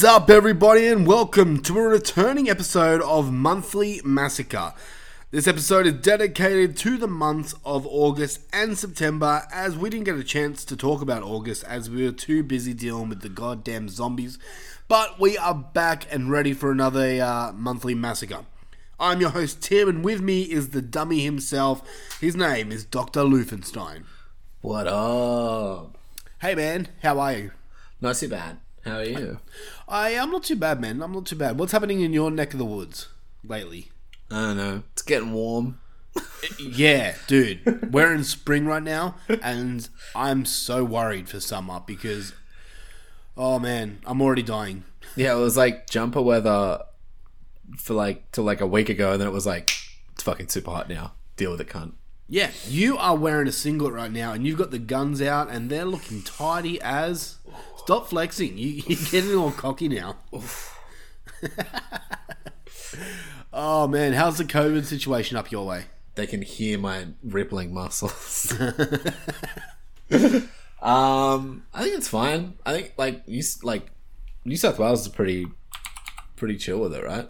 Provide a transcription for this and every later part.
is up, everybody, and welcome to a returning episode of Monthly Massacre. This episode is dedicated to the months of August and September, as we didn't get a chance to talk about August as we were too busy dealing with the goddamn zombies. But we are back and ready for another uh, monthly massacre. I'm your host, Tim, and with me is the dummy himself. His name is Dr. Lufenstein. What up? Hey, man, how are you? Not too bad. How are you? I, I'm not too bad, man. I'm not too bad. What's happening in your neck of the woods lately? I don't know. It's getting warm. Yeah, dude. We're in spring right now, and I'm so worried for summer because, oh man, I'm already dying. Yeah, it was like jumper weather for like till like a week ago, and then it was like it's fucking super hot now. Deal with it, cunt. Yeah, you are wearing a singlet right now, and you've got the guns out, and they're looking tidy as. Stop flexing. You, you're getting all cocky now. oh man, how's the COVID situation up your way? They can hear my rippling muscles. um, I think it's fine. I think like you like New South Wales is pretty pretty chill with it, right?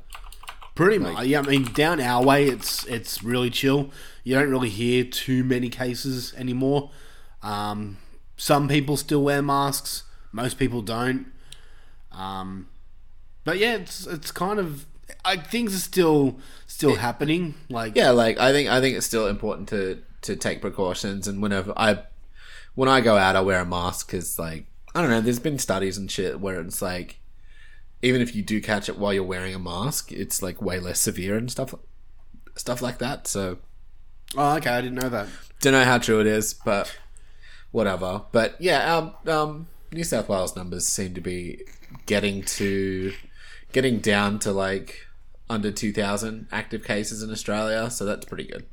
Pretty much. Yeah, I mean, down our way, it's it's really chill. You don't really hear too many cases anymore. Um, some people still wear masks. Most people don't. Um, but yeah, it's it's kind of I, things are still still happening. Like Yeah, like I think I think it's still important to to take precautions, and whenever I when I go out, I wear a mask because like I don't know. There's been studies and shit where it's like even if you do catch it while you're wearing a mask, it's like way less severe and stuff stuff like that. So oh, okay, I didn't know that. don't know how true it is, but whatever. But yeah, um, um, New South Wales numbers seem to be getting to getting down to like under two thousand active cases in Australia, so that's pretty good.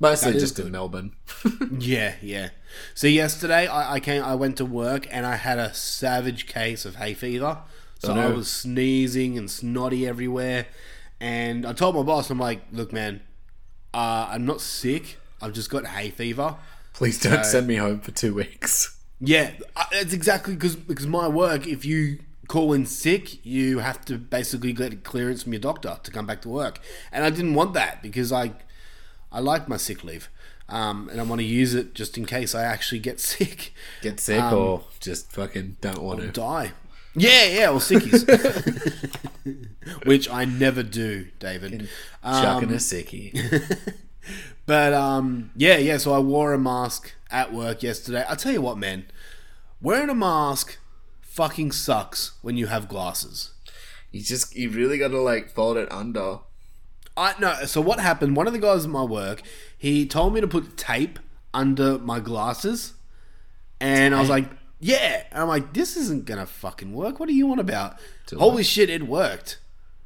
Mostly That just in. Melbourne. Yeah, yeah. So yesterday I, I came, I went to work and I had a savage case of hay fever. So Oh, no. I was sneezing and snotty everywhere, and I told my boss, I'm like, look, man, uh, I'm not sick. I've just got hay fever. Please don't So- send me home for two weeks. Yeah, it's exactly because because my work. If you call in sick, you have to basically get clearance from your doctor to come back to work, and I didn't want that because I I like my sick leave, um, and I want to use it just in case I actually get sick, Get sick Um, or just fucking don't want to. die. Yeah, yeah, or sickies, which I never do, David. Chucking Um, a sickie. But um, yeah, yeah. So I wore a mask at work yesterday. I'll tell you what, man, wearing a mask fucking sucks when you have glasses. you just you really got to like fold it under. I no. So what happened? One of the guys at my work, he told me to put tape under my glasses, and I was like, "Yeah." And I'm like, "This isn't gonna fucking work. What are you on about?" Holy shit, it worked.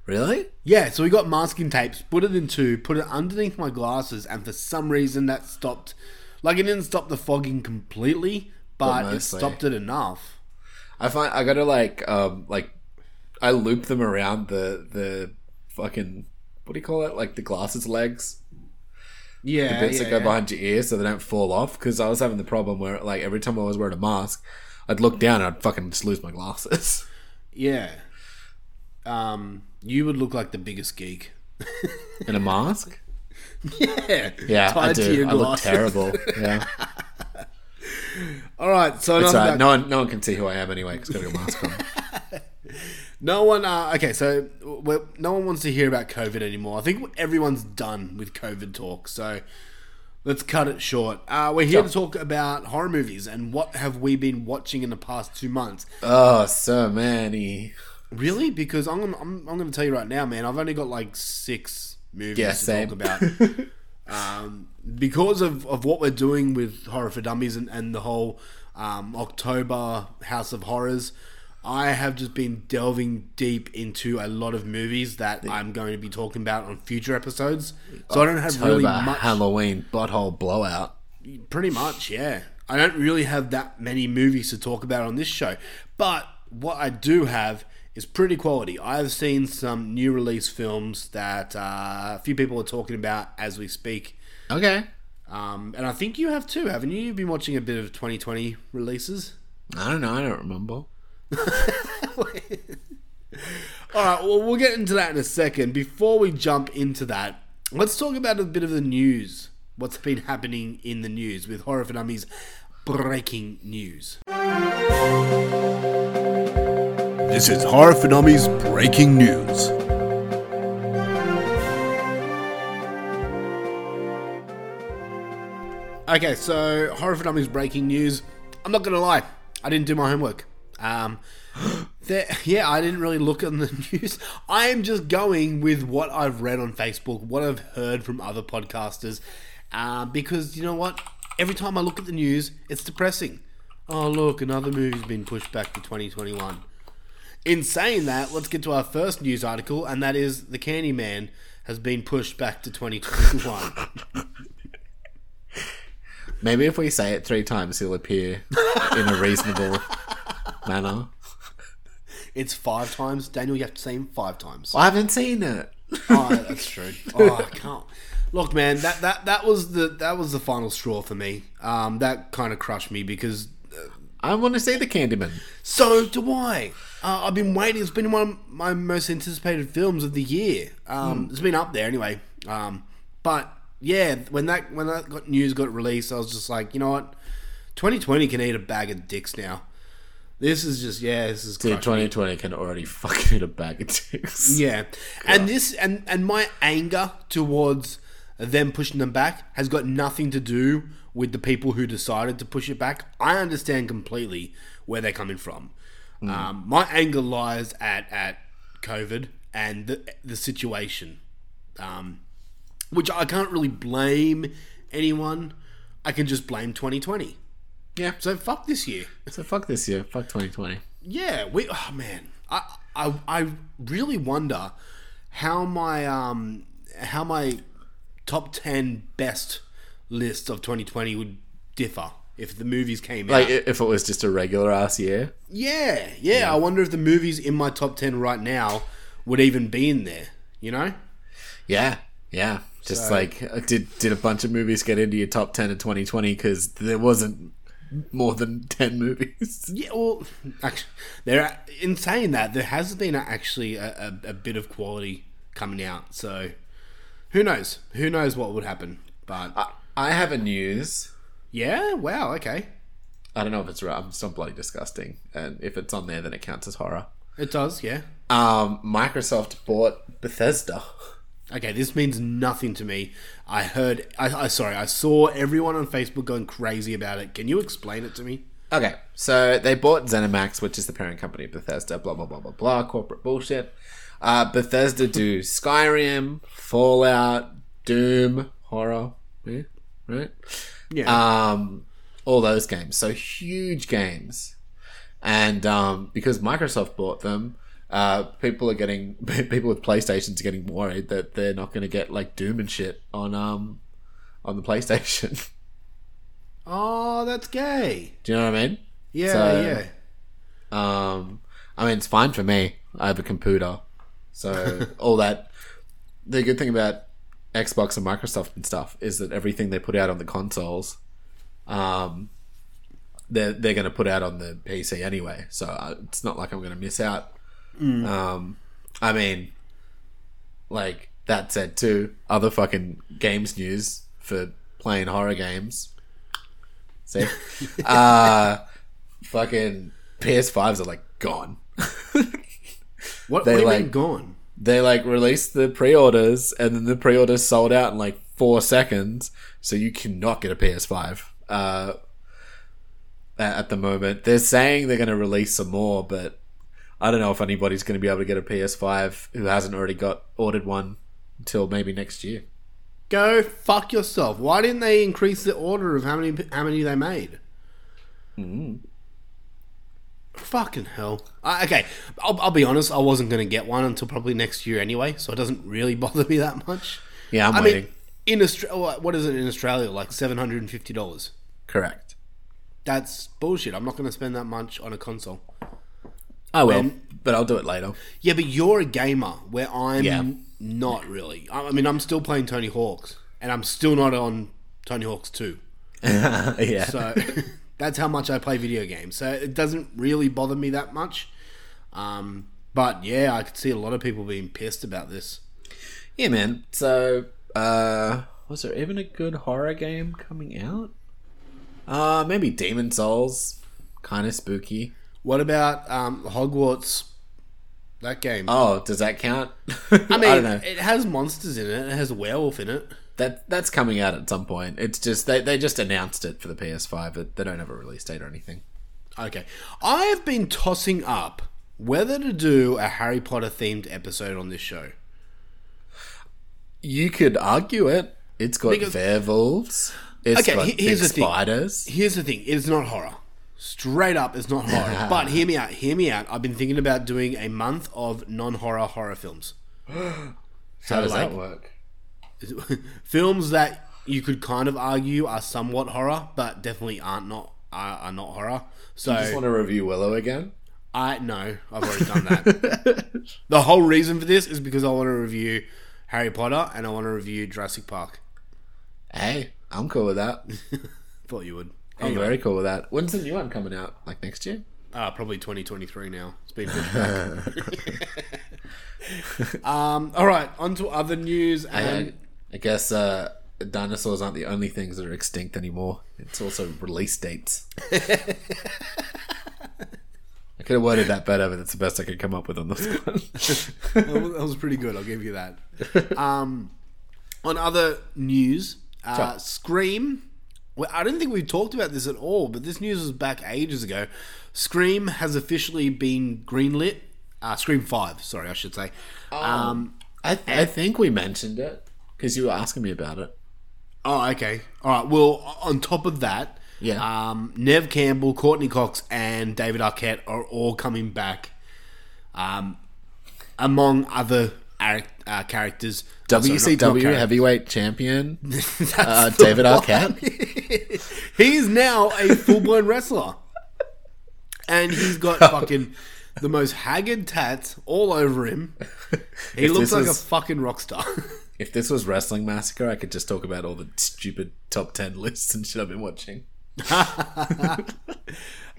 Really? Yeah, so we got masking tapes, put it in two, put it underneath my glasses, and for some reason that stopped. Like it didn't stop the fogging completely, but, it stopped it enough. I find I gotta like um like I loop them around the the fucking what do you call it like the glasses legs Yeah, The bits yeah, that go yeah. behind your ears so they don't fall off because I was having the problem where like every time I was wearing a mask I'd look down and I'd fucking just lose my glasses yeah. Um, you would look like the biggest geek. in a mask yeah, yeah I do your I look terrible yeah All right, so it's no one no one can see who I am anyway because I've got a mask on No one. Uh, okay, so no one wants to hear about COVID anymore. I think everyone's done with COVID talk. So let's cut it short. Uh, we're here to talk about horror movies and what have we been watching in the past two months. oh so many Really? Because I'm gonna, I'm, I'm going to tell you right now, man. I've only got like six movies Yeah, to same. talk about. um, because of, of what we're doing with Horror for Dummies and, and the whole um, October House of Horrors, I have just been delving deep into a lot of movies that I'm going to be talking about on future episodes. So I don't have really October much. Halloween butthole blowout Pretty much, yeah. I don't really have that many movies to talk about on this show. But what I do have is pretty quality. I've seen some new release films that uh, a few people are talking about as we speak. okay Um, and I think you have too, haven't you? You've been watching a bit of 2020 releases. I don't know. I don't remember. All right, well, we'll get into that in a second. Before we jump into that, let's talk about a bit of the news. What's been happening in the news with Horror for Dummies breaking news. This is Horror Dummies breaking news. Okay, so Horror Dummies breaking news. I'm not gonna lie, I didn't do my homework. Um, there, yeah, I didn't really look at the news. I am just going with what I've read on Facebook, what I've heard from other podcasters, uh, because you know what? Every time I look at the news, it's depressing. Oh, look, another movie's been pushed back to 2021. In saying that, let's get to our first news article, and that is The Candyman has been pushed back to 2021. Maybe if we say it three times, he'll appear in a reasonable manner. it's five times. Daniel, you have to say him five times. I haven't seen it. Oh, that's true. Oh, I can't. Look, man, that, that that was the that was the final straw for me. Um, that kind of crushed me because I want to see the Candyman. so do I. Uh, I've been waiting. It's been one of my most anticipated films of the year. Um, It's been up there anyway. Um, but yeah, when that when that got, news got released, I was just like, you know what, 2020 can eat a bag of dicks now. This is just yeah, this is Dude, crushing me. 2020 can already fucking hit a bag of dicks. Yeah, and this and and my anger towards them pushing them back has got nothing to do with the people who decided to push it back. I understand completely where they're coming from. Um, my anger lies at at COVID and the the situation, um, which I can't really blame anyone. I can just blame 2020. Yeah. So fuck this year. So fuck this year. Fuck 2020. Yeah, we. Oh man, I I I really wonder how my um how my top ten best list of 2020 would differ if the movies came Like, out. i- if it was just a regular ass year. yeah, yeah, I wonder if the movies in my top ten right now would even be in there. You know? Yeah. Yeah. Just So- like, uh, did did a bunch of movies get into your top 10 of 2020 because there wasn't more than 10 movies? Yeah. Well, actually, there. In saying that, there has been actually a, a, a bit of quality coming out. So, who knows? Who knows what would happen? But I, I have a news. yeah, wow, okay. I don't know if it's right. I'm still bloody disgusting. And if it's on there, then it counts as horror. It does, yeah. Um, Microsoft bought Bethesda. Okay, this means nothing to me. I heard, I, I sorry, I saw everyone on Facebook going crazy about it. Can you explain it to me? Okay, so they bought ZeniMax, which is the parent company of Bethesda, blah, blah, blah, blah, blah, corporate bullshit. Uh, Bethesda do Skyrim, Fallout, Doom, horror, yeah, right? Yeah, Um, all those games. So huge games. And um, because Microsoft bought them, uh, people are getting, people with PlayStations are getting worried that they're not going to get like Doom and shit on, um, on the PlayStation. oh, that's gay. do you know what I mean? Yeah, So- yeah. Um, I mean, it's fine for me. I have a computer, so all that. The good thing about Xbox and Microsoft and stuff is that everything they put out on the consoles, um, they're they're going to put out on the PC anyway. So uh, it's not like I'm going to miss out. Um, I mean, like that said, too, other fucking games news for playing horror games. See, uh, fucking PS5s are like gone. What, They what do you like- mean gone? They like released the pre-orders and then the pre-orders sold out in like four seconds so you cannot get a ps5 uh, at the moment they're saying they're going to release some more but i don't know if anybody's going to be able to get a ps5 who hasn't already got ordered one until maybe next year Go fuck yourself. Why didn't they increase the order of how many how many they made? Fucking hell. Uh, okay, I'll, I'll be honest. I wasn't going to get one until probably next year anyway, so it doesn't really bother me that much. yeah i'm I waiting mean, in Australia, what is it in Australia? Like seven hundred and fifty dollars. correct That's bullshit. I'm not going to spend that much on a console. i will When- but i'll do it later Yeah, but you're a gamer where I'm Yeah. not really. I I mean, I'm still playing Tony Hawk's, and I'm still not on Tony Hawk's 2. yeah. So that's how much I play video games. So it doesn't really bother me that much. Um, but yeah, I could see a lot of people being pissed about this. Yeah, man. So, uh, was there even a good horror game coming out? Uh, maybe Demon's Souls. Kind of spooky. What about um, Hogwarts? That game. Oh, does that count? I mean, don't know. it has monsters in it. It has a werewolf in it. That that's coming out at some point. It's just they they just announced it for the PS5, but they don't have a release date or anything. Okay. I have been tossing up whether to do a Harry Potter themed episode on this show. You could argue it. It's got Because- werewolves. It's Okay, got here's the thing. spiders. Here's the thing: it's not horror. Straight up, it's not horror. but hear me out. Hear me out. I've been thinking about doing a month of non-horror horror films. How does like- that work? films that you could kind of argue are somewhat horror, but definitely aren't not are, are not horror. So You just want to review Willow again? I no, I've already done that. the whole reason for this is because I want to review Harry Potter and I want to review Jurassic Park. Hey, I'm cool with that. Thought you would. I'm very cool with that. When's the new one coming out? Like next year? uh, probably 2023 now. It's been pushed back. um, all right, on to other news. And I guess uh, dinosaurs aren't the only things that are extinct anymore. It's also release dates. I could have worded that better, but that's the best I could come up with on this one. that was- pretty good. I'll give you that. Um, on other news, uh, Sure. Scream. Well, I don't think we've talked about this at all, but this news was back ages ago. Scream has officially been greenlit. Uh, Scream Five, sorry, I should say. Um, I, I think we mentioned it because you were asking me about it. oh, okay. All right. Well, on top of that, Yeah. um, Neve Campbell, Courteney Cox, and David Arquette are all coming back. Um, among other ar- uh, characters. Uh, sorry, not- not WCW heavyweight champion uh, David one. Arquette. he is now a full blown wrestler. And he's got fucking the most haggard tats all over him. He If looks like was- a fucking rock star. If this was Wrestling Massacre, I could just talk about all the stupid top 10 lists and shit I've been watching.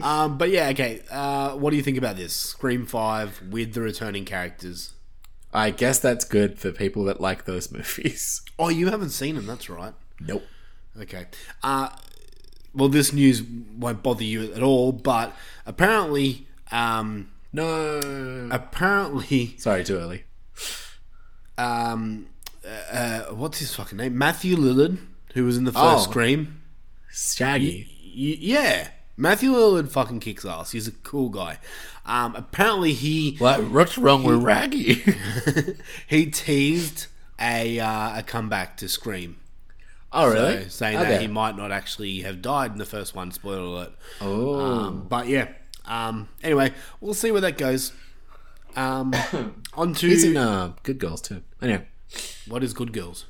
um, but yeah, okay. Uh, what do you think about this? Scream 5 with the returning characters. I guess that's good for people that like those movies. Oh, you haven't seen them, that's right. Nope. Okay. Uh, well, this news won't bother you at all, but apparently, um, No. apparently, Sorry, too early. um, uh, what's his fucking name? Matthew Lillard, who was in the first Oh. Scream. Shaggy. Y- yeah, Matthew Lillard fucking kicks ass. He's a cool guy. Um, apparently, he What? What's wrong with Raggy? he teased a uh, a comeback to Scream. oh, really? So, saying Okay. that he might not actually have died in the first one. Spoiler alert. Oh. Um, but yeah. Um, anyway, we'll see where that goes. Um, on to He's in uh, Good Girls, too. Anyway. What is Good Girls?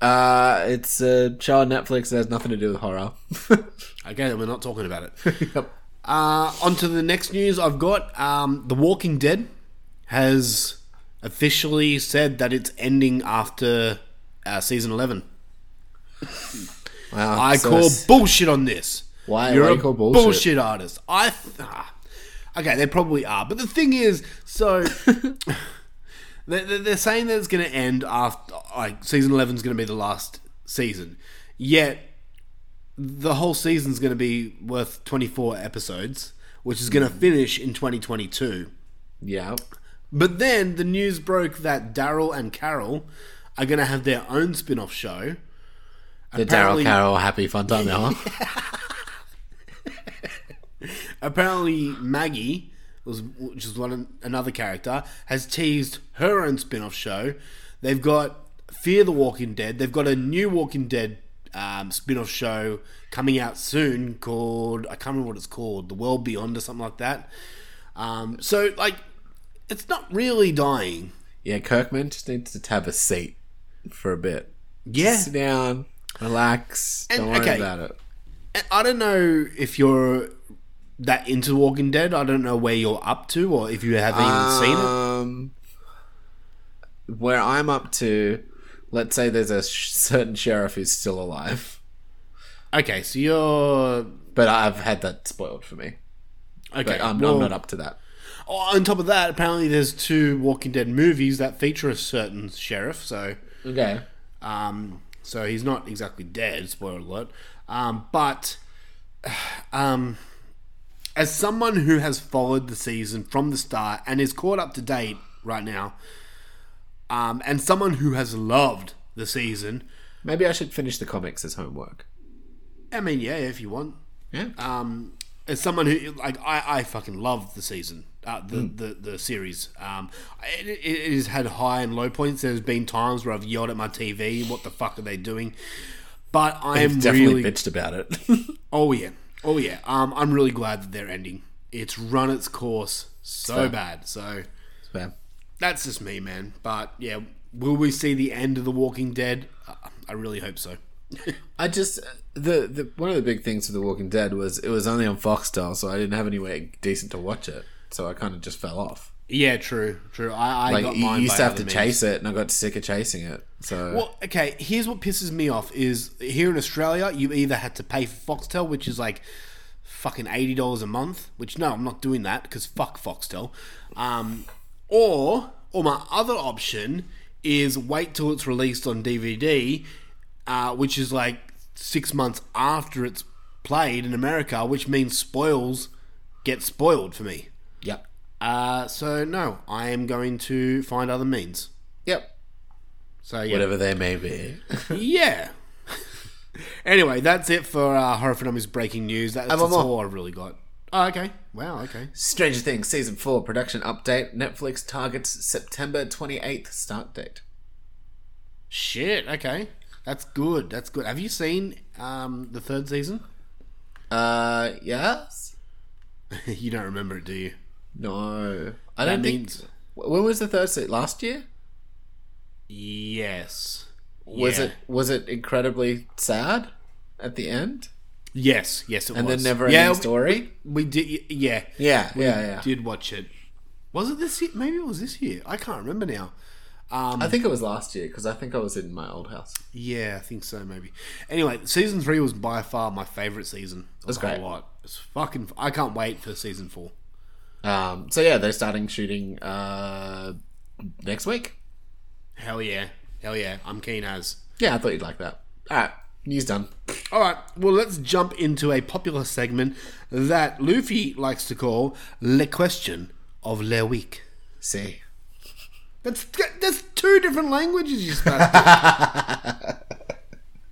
Uh, it's a show on Netflix that has nothing to do with horror. Okay, then we're not talking about it. yep. Uh, on to the next news I've got. Um, the Walking Dead has officially said that it's ending after uh, season 11. Wow. I so call it's- bullshit on this. Why- You're why a you call bullshit? bullshit artist. I. Th- ah. okay, they probably are. But the thing is, so. they're, saying that it's going to end after. Like, season 11 is going to be the last season. Yet, the whole season's going to be worth 24 episodes, which is going to hmm. finish in 2022. Yeah. But then the news broke that Daryl and Carol are going to have their own spin off show. The Daryl Carol Happy Fun Time Hour. apparently Maggie, was, which is one another character, has teased her own spin-off show. They've got Fear the Walking Dead. They've got a new Walking Dead um, spin-off show coming out soon called I can't remember what it's called, The World Beyond or something like that. Um, so like, it's not really dying. yeah, Kirkman just needs to have a seat for a bit. Yeah, Sit down, relax, And- don't worry okay. about it. And I don't know if you're that into Walking Dead. I don't know where you're up to, or if you haven't even seen it. Um, where I'm up to, let's say there's a sh- certain sheriff who's still alive. Okay, so you're But I've had that spoiled for me. okay. But I'm, well, I'm not up to that. oh, on top of that, apparently there's two Walking Dead movies that feature a certain sheriff. So, Okay. um, so he's not exactly dead. Spoiler alert. Um, but, um, as someone who has followed the season from the start and is caught up to date right now, um, and someone who has loved the season, Maybe I should finish the comics as homework. I mean, yeah, if you want. Yeah. um, as someone who like I, I fucking love the season, uh, the, the the series. Um, it, it, has had high and low points. There's been times where I've yelled at my TV, "What the fuck are they doing?" But I am I've definitely really, bitched about it. oh yeah, oh yeah. Um, I'm really glad that they're ending. It's run its course so fair. bad. So Man. that's just me, man. But yeah, will we see the end of The Walking Dead? Uh, I really hope so. I just the, the one of the big things for The Walking Dead was it was only on Foxtel, so I didn't have any way decent to watch it. So I kind of just fell off. Yeah, true, true. I, I Like got you used to have to means. chase it, and I got sick of chasing it. So Well, okay. Here's what pisses me off: is here in Australia, you either had to pay for Foxtel, which is like fucking eighty dollars a month. Which no, I'm not doing that because fuck Foxtel. Um, or or my other option is wait till it's released on DVD, uh, which is like six months after it's played in America, which means spoils get spoiled for me. Yep, Uh, so no, I am going to find other means. yep, So yeah, whatever they may be. yeah. anyway, that's it for uh, Horror for Dummies breaking news. That's, that's all I've really got. Oh, okay. Wow, okay. Stranger Things season four production update. Netflix targets September twenty eighth start date. Shit, okay. That's good. That's good. Have you seen um, the third season? Uh, yes. you don't remember it, do you? No, I That don't think. When was the third season? Last year? Yes. Was Yeah. it was it incredibly sad at the end? Yes, yes, it And was. then never ending yeah, story? We, did, yeah. Yeah, We yeah, yeah. did watch it. Was it this year? Maybe it was this year. I can't remember now. Um, I think it was last year because I think I was in my old house. Yeah, I think so. Maybe. Anyway, season three was by far my favorite season. That's great. lot. It's fucking. I can't wait for season four. Um, so yeah, they're starting shooting uh, next week. Hell yeah, hell yeah. I'm keen as. Yeah, I thought you'd like that. All right, news done. All right. Well, let's jump into a popular segment that Luffy likes to call "Le Question of Le Week." See, That's that's two different languages you spoke.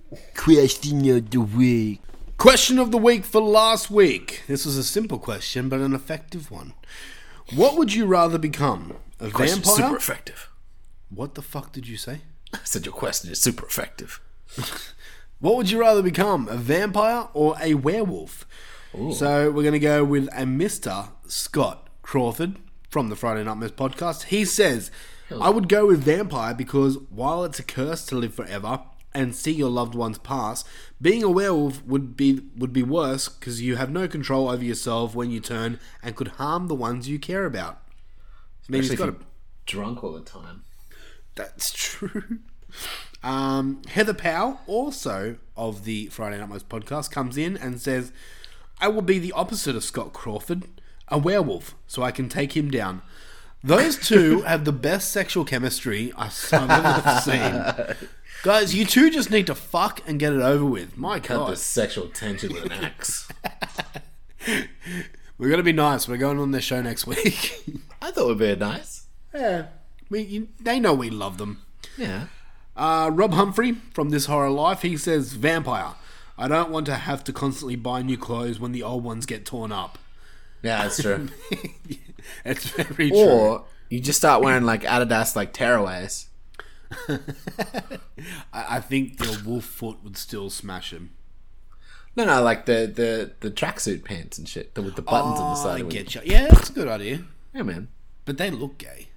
Question of the week. Question of the week for last week. This was a simple question, but an effective one. What would you rather become? A question vampire? super effective. What the fuck did you say? I said your question is super effective. What would you rather become, a vampire or a werewolf? So we're going to go with a Mr. Scott Crawford from the Friday Night Mess podcast. He says, I would go with vampire because while it's a curse to live forever and see your loved ones pass, being a werewolf would be would be worse because you have no control over yourself when you turn and could harm the ones you care about. I mean, he's Especially if you're drunk all the time. that's true. Um, Heather Powell, also of the Friday Night Most podcast, comes in and says, I will be the opposite of Scott Crawford, a werewolf, so I can take him down. Those two have the best sexual chemistry I've ever seen. Guys, you two just need to fuck and get it over with. My Cut God. the sexual tension with an axe. We're going to be nice. We're going on their show next week. I thought it would be nice. yeah. We, you, they know we love them. Yeah. Uh, Rob Humphrey from This Horror Life, he says, Vampire. I don't want to have to constantly buy new clothes when the old ones get torn up. Yeah, that's true. it's very true. or you just start wearing like Adidas like tearaways. I, think the wolf foot would still smash him. No, no, like the the the tracksuit pants and shit the, with the buttons on the Oh, side. I get you. Yeah, that's a good idea. Yeah, man. But they look gay.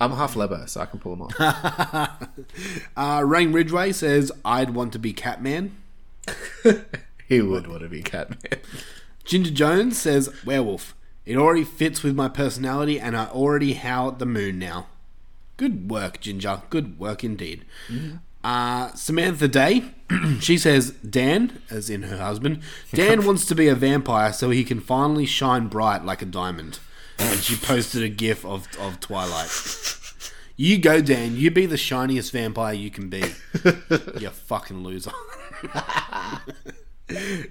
I'm half Lebo, so I can pull them off. Uh, Rain Ridgway says, I'd want to be Catman. he would want to be Catman. Ginger Jones says, Werewolf. It already fits with my personality and I already howl at the moon now. Good work, Ginger. Good work indeed. Uh, Samantha Day, she says, Dan, as in her husband, Dan wants to be a vampire so he can finally shine bright like a diamond. And she posted a gif of, of Twilight. You go, Dan. You be the shiniest vampire you can be. you fucking loser.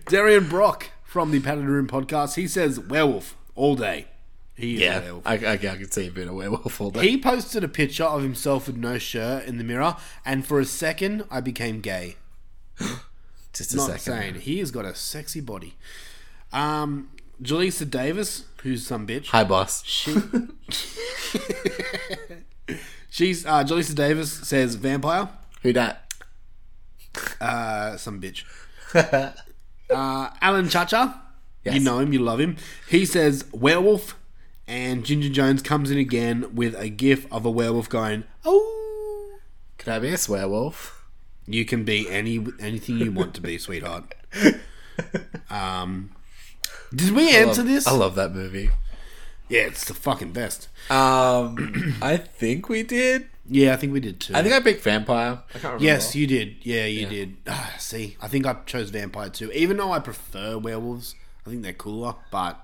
Darian Brock from the Padded Room podcast, he says werewolf all day. He is a Yeah. I, I, I can see a bit of werewolf all day. He posted a picture of himself with no shirt in the mirror, and for a second, I became gay. Just a Not second. saying he has got a sexy body. Um, Jaleesa Davis, who's some bitch. Hi, boss. She, she's uh, Jaleesa Davis says vampire. Who dat? Uh, some bitch. uh, Alan Chacha, you know him, you love him. He says werewolf, and Ginger Jones comes in again with a gif of a werewolf going, "Oh." Could I be a werewolf?" You can be any anything you want to be, sweetheart. Um, did we answer love- this? I love that movie. yeah, it's the fucking best. Um, I think we did. Yeah, I think we did too. I think I picked vampire. I can't remember. yes, you did. Yeah, you did. Ah, see, I think I chose vampire too, even though I prefer werewolves. I think they're cooler, but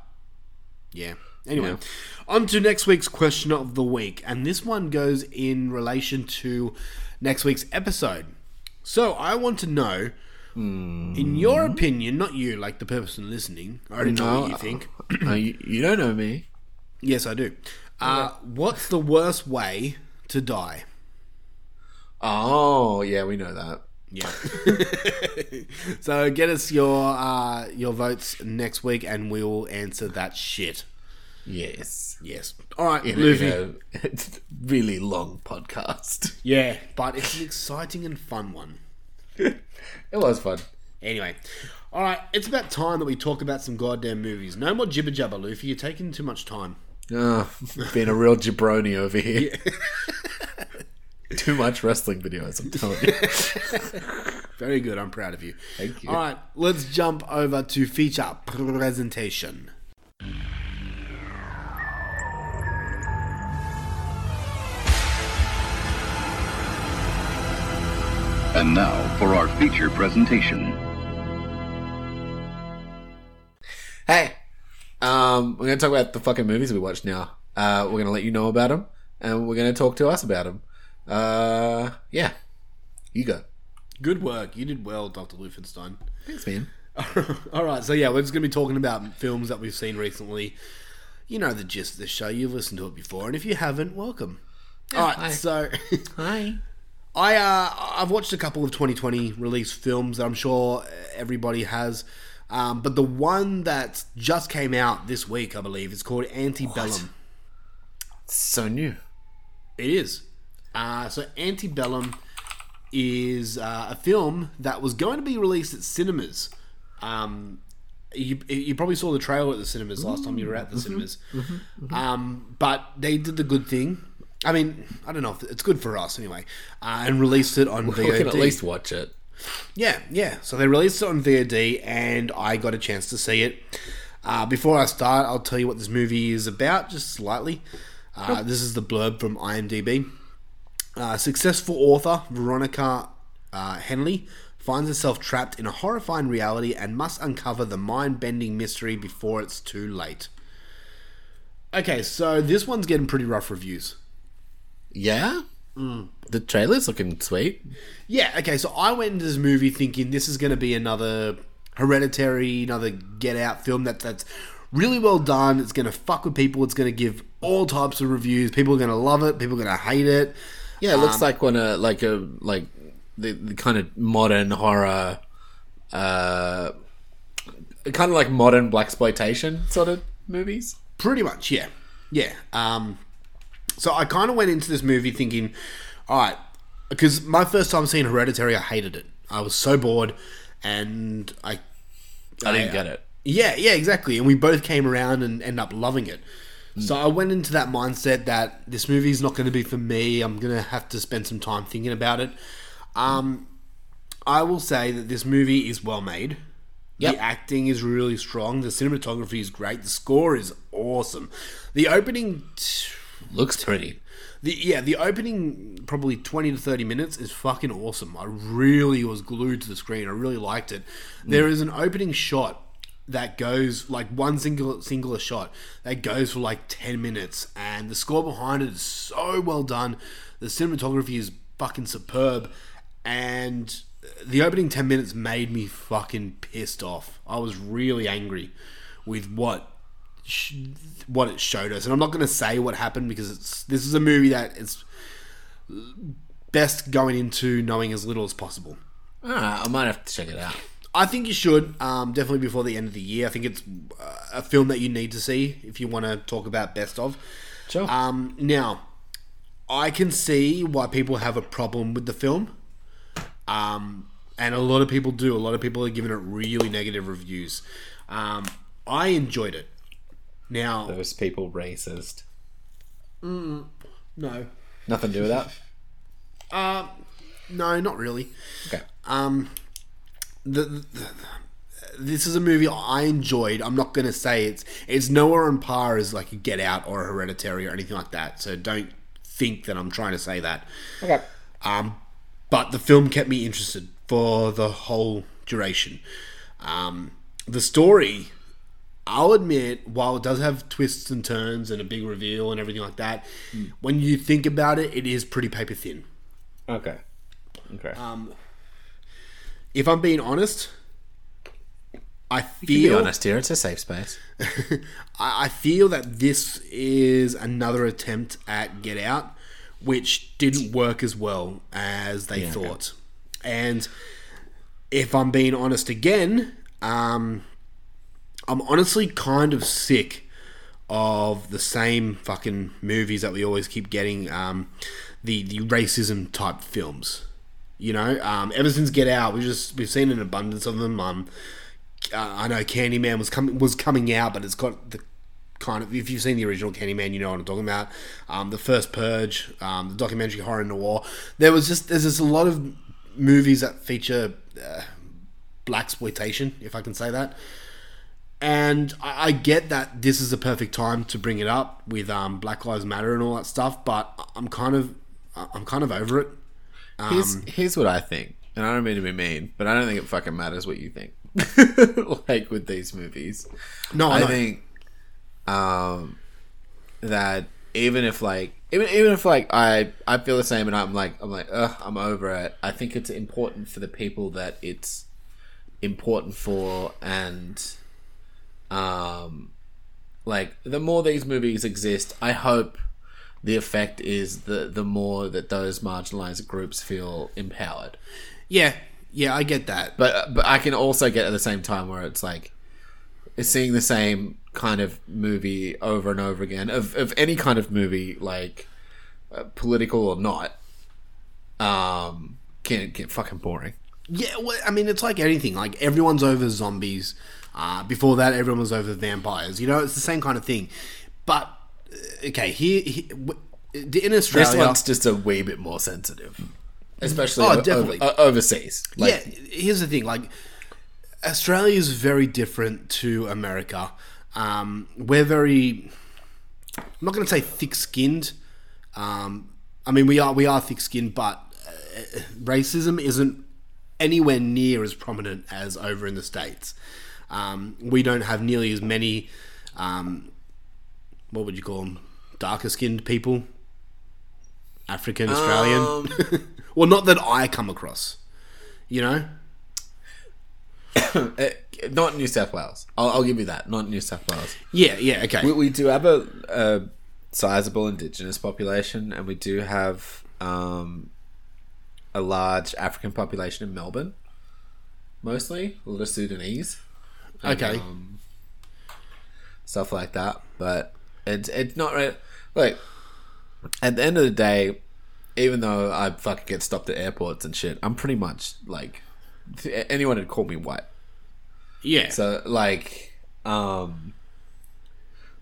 yeah. Anyway, Yeah. on to next week's question of the week, and this one goes in relation to next week's episode. So I want to know, in your opinion, not you, like the person listening. I already know what you think. Uh, you, you don't know me. Yes, I do. Uh, what's the worst way to die? Oh, yeah, we know that. Yeah. so get us your uh, your votes next week, and we will answer that shit. Yes. Yes. All right, In, in a it's a really long podcast. Yeah, but it's an exciting and fun one. It was fun. Anyway, all right, it's about time that we talk about some goddamn movies. No more jibber jabber, Luffy. You're taking too much time. Oh, being a real jabroni over here. Too much wrestling videos, I'm telling you. Very good. I'm proud of you. Thank you. All right, let's jump over to feature presentation. And now for our feature presentation. Hey, um, we're gonna talk about the fucking movies we watched now. Uh, we're gonna let you know about them, and we're gonna talk to us about them. Uh, yeah, you go. Good work. You did well, Dr. Lufenstein. Thanks, man. All right, so yeah, we're just going to be talking about films that we've seen recently. You know the gist of the show. You've listened to it before, and if you haven't, welcome. All right, hi. so Hi. I uh, I've watched a couple of 2020 release films that I'm sure everybody has, um, but the one that just came out this week, I believe, is called Antebellum. So new. It is. Uh, so Antebellum is uh, a film that was going to be released at cinemas. Um, you, you probably saw the trailer at the cinemas last time you were at the cinemas. Um, but they did the good thing. I mean, I don't know if it's good for us anyway, uh, and released it on We VOD. can at least watch it. Yeah, yeah. So they released it on VOD, and I got a chance to see it. Uh, before I start, I'll tell you what this movie is about, just slightly. Uh, this is the blurb from IMDb. Uh, successful author Veronica uh, Henley finds herself trapped in a horrifying reality and must uncover the mind-bending mystery before it's too late. Okay, so this one's getting pretty rough reviews. Yeah. The trailer's looking sweet. Yeah, okay, so I went into this movie thinking this is going to be another hereditary, another Get Out film that that's really well done. It's going to fuck with people. It's going to give all types of reviews. People are going to love it. People are going to hate it. Yeah, it looks like one of like a like the, the kind of modern horror, uh, kind of like modern black exploitation sort of movies. Pretty much, yeah. Yeah. Um, so I kind of went into this movie thinking, all right, because my first time seeing Hereditary, I hated it. I was so bored, and I I didn't get it. Yeah, yeah, exactly. And we both came around and end up loving it. So I went into that mindset that this movie is not going to be for me. I'm going to have to spend some time thinking about it. Um, I will say that this movie is well made. Yep. The acting is really strong. The cinematography is great. The score is awesome. The opening t- looks pretty. The yeah, the opening probably twenty to thirty minutes is fucking awesome. I really was glued to the screen. I really liked it. Mm. There is an opening shot that goes like one single singular shot that goes for like ten minutes, and the score behind it is so well done. The cinematography is fucking superb, and the opening ten minutes made me fucking pissed off. I was really angry with what sh- what it showed us, and I'm not going to say what happened because it's this is a movie that it's best going into knowing as little as possible. Alright, I might have to check it out. I think you should um, definitely before the end of the year. I think it's uh, a film that you need to see if you want to talk about best of. Sure. Um, now, I can see why people have a problem with the film, um, and a lot of people do. A lot of people are giving it really negative reviews. Um, I enjoyed it. Now, Those people racist. no, Nothing to do with that. Uh, no, not really. Okay. Um, the, the, this is a movie I enjoyed. I'm not going to say it's it's nowhere on par as like a Get Out or a Hereditary or anything like that. So don't think that I'm trying to say that. Okay. Um, but the film kept me interested for the whole duration. Um, the story, I'll admit, while it does have twists and turns and a big reveal and everything like that, when you think about it, it is pretty paper thin. Okay. Okay. Um, If I'm being honest, I Be feel honest here. It's a safe space. I I feel that this is another attempt at Get Out, which didn't work as well as they Yeah, okay. thought. And if I'm being honest again, um, I'm honestly kind of sick of the same fucking movies that we always keep getting, um, the the racism type films. You know, um, ever since Get Out, we just we've seen an abundance of them. Um, uh, I know Candyman was coming was coming out, but it's got the kind of if you've seen the original Candyman, you know what I'm talking about. Um, the first Purge, um, the documentary Horror Noire. There was just there's just a lot of movies that feature uh, black exploitation, if I can say that. And I, I get that this is a perfect time to bring it up with um, Black Lives Matter and all that stuff, but I'm kind of I'm kind of over it. Here's here's what I think, and I don't mean to be mean, but I don't think it fucking matters what you think. like with these movies, No, I think um, that even if like even even if like I I feel the same, and I'm like I'm like Ugh, I'm over it. I think it's important for the people that it's important for, and um, like the more these movies exist, I hope the effect is the the more that those marginalized groups feel empowered. yeah, yeah, I get that. But but I can also get at the same time where it's like it's seeing the same kind of movie over and over again of of any kind of movie like uh, political or not um can get fucking boring. Yeah, well, I mean, it's like anything. Like everyone's over zombies. Uh, before that, everyone was over the vampires. You know, it's the same kind of thing. But uh, okay, here, here in Australia, This one's just a wee bit more sensitive. Especially Oh, definitely. over- overseas. Like, yeah. Here's the thing: like Australia is very different to America. Um, we're very. I'm not going to say thick-skinned. Um, I mean, we are we are thick-skinned, but uh, racism isn't anywhere near as prominent as over in the states. Um, we don't have nearly as many. Um, what would you call them? Darker-skinned people. African, Australian. well, not that I come across. You know. uh, not New South Wales. I'll, I'll give you that. Not New South Wales. Yeah. Yeah. Okay. We, we do have a, a sizable indigenous population, and we do have um, a large African population in Melbourne. Mostly a lot of Sudanese, and, Okay. um, stuff like that. But it's it's not right. Like at the end of the day, even though I fucking get stopped at airports and shit, I'm pretty much like anyone would call me white. yeah. So like, um,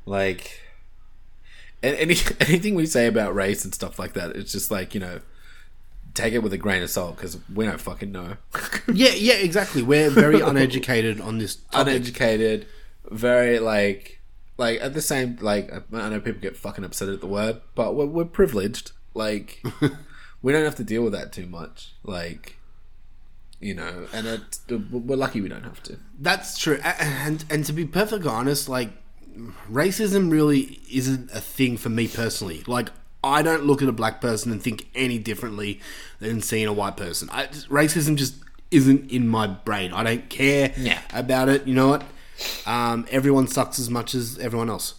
like, any anything we say about race and stuff like that, it's just like you know, take it with a grain of salt because we don't fucking know. yeah. Yeah. Exactly. We're very uneducated on this topic. Uneducated, very like, like at the same like I know people get fucking upset at the word, but we're, we're privileged. Like we don't have to deal with that too much. Like you know, and it, we're lucky we don't have to. That's true, and and to be perfectly honest, like racism really isn't a thing for me personally. Like I don't look at a black person and think any differently than seeing a white person. I, racism just isn't in my brain. I don't care Yeah. about it. You know what? Um, everyone sucks as much as everyone else.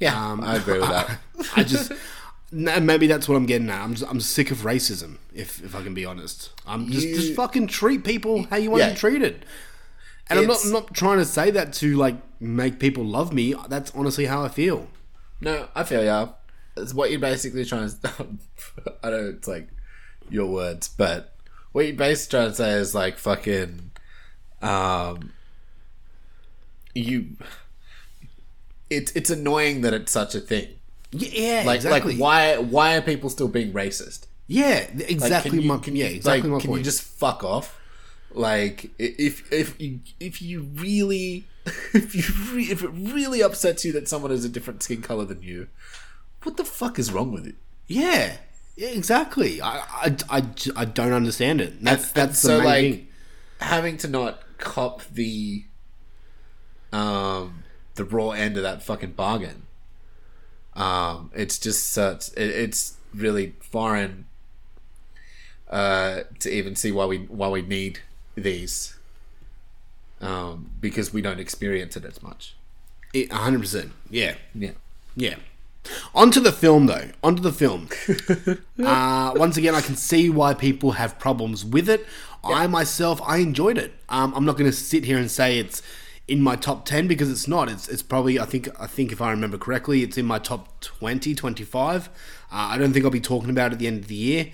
Yeah, Um, I agree with that. I just maybe that's what I'm getting at. I'm just, I'm sick of racism. If if I can be honest, I'm just You- just fucking treat people how you want to Yeah. be treated. And I'm not I'm not trying to say that to like make people love me. That's honestly how I feel. No, I feel ya. It's what you're basically trying to. I don't know it's like your words, but what you're basically trying to say is like fucking. Um. You. It's it's annoying that it's such a thing. Yeah, Like exactly. like why why are people still being racist? Yeah, Like, exactly. can you- my, can yeah, exactly like, can point. you just fuck off? Like, if if you if you really if you re- if it really upsets you that someone is a different skin color than you, what the fuck is wrong with it? yeah, yeah, exactly. I don't understand it. That's And- that's and so, like, thing. Having to not cop the um the raw end of that fucking bargain. Um, it's just such it, it's really foreign uh, to even see why we why we need these um, because we don't experience it as much. It- 100%. Yeah. Yeah. Yeah. Onto the film, though. Onto the film. uh, once again, I can see why people have problems with it. I myself, I enjoyed it. Um, I'm not going to sit here and say it's in my top 10 because it's not. It's, it's probably, I think, I think if I remember correctly, it's in my top 20, 25. Uh, I don't think I'll be talking about it at the end of the year.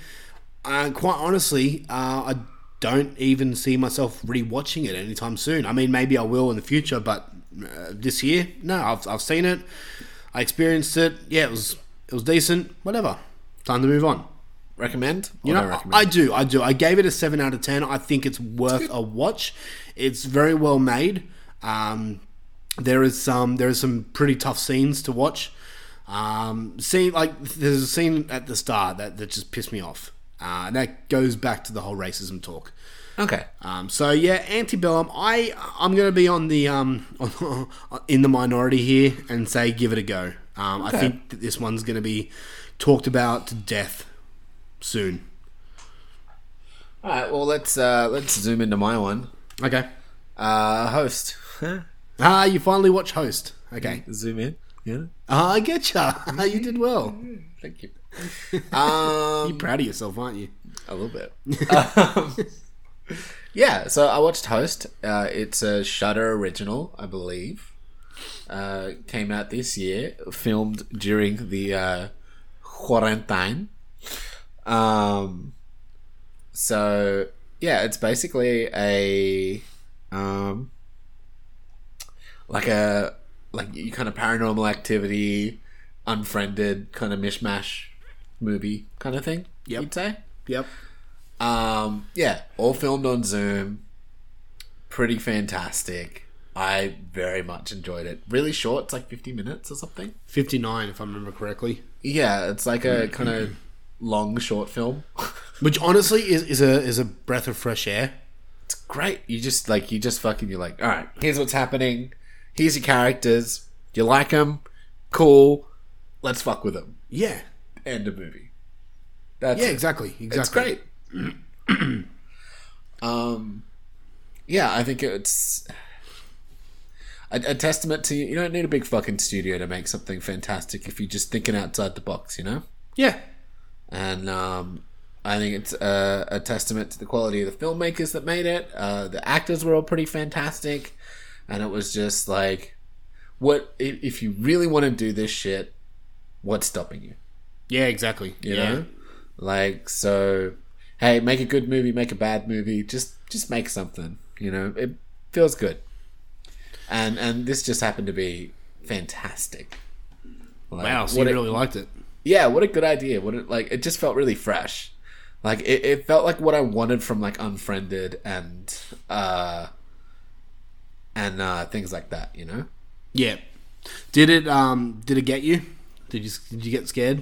Uh, quite honestly, uh, I don't even see myself rewatching it anytime soon. I mean, maybe I will in the future, but uh, this year, no. I've, I've seen it. I experienced it. Yeah, it was it was decent. Whatever. Time to move on. Recommend? You know, I, recommend? I do. I do. I gave it a seven out of ten. I think it's worth a watch. It's very well made. Um, there is some there is some pretty tough scenes to watch. Um, scene like there's a scene at the start that, that just pissed me off, uh, and that goes back to the whole racism talk. Okay. Um, so yeah, Antebellum. I I'm going to be on the um in the minority here and say give it a go. Um, I think that this one's going to be talked about to death soon. All right. Well, let's uh, let's zoom into my one. Okay. Uh, host. Ah, you finally watch Host. Okay. zoom in. Yeah. Ah, I get ya. you did well. Thank you. Um, You're proud of yourself, aren't you? A little bit. um, yeah, so I watched Host. Uh, it's a Shudder original, I believe. Uh, came out this year, filmed during the uh, quarantine. Um, so yeah, it's basically a um, like a like you kind of paranormal activity, unfriended kind of mishmash movie kind of thing. Yep. You'd say. Yep. Um, yeah, all filmed on Zoom. Pretty fantastic. I very much enjoyed it. Really short, it's like 50 minutes or something. 59, if I remember correctly. Yeah, it's like a kind of long short film. Which honestly is, is a is a breath of fresh air. It's great. You just like you just fucking you're like, all right, here's what's happening. Here's your characters. You like them? Cool. Let's fuck with them. Yeah. End of movie. That's Yeah, it. exactly. Exactly. It's great. um, yeah, I think it's a, a testament to you You don't need a big fucking studio to make something fantastic if you're just thinking outside the box, you know. Yeah. And um, I think it's a, a testament to the quality of the filmmakers that made it. Uh, the actors were all pretty fantastic, and it was just like, what if, if you really want to do this shit? What's stopping you? Yeah, exactly. you yeah. know like so hey make a good movie make a bad movie just just make something you know it feels good and and this just happened to be fantastic Like, Wow, so you really liked it. yeah what a good idea what it like it just felt really fresh like it, it felt like what i wanted from like unfriended and uh and uh things like that you know Yeah. Did it? Um, did it get you? Did you did you get scared?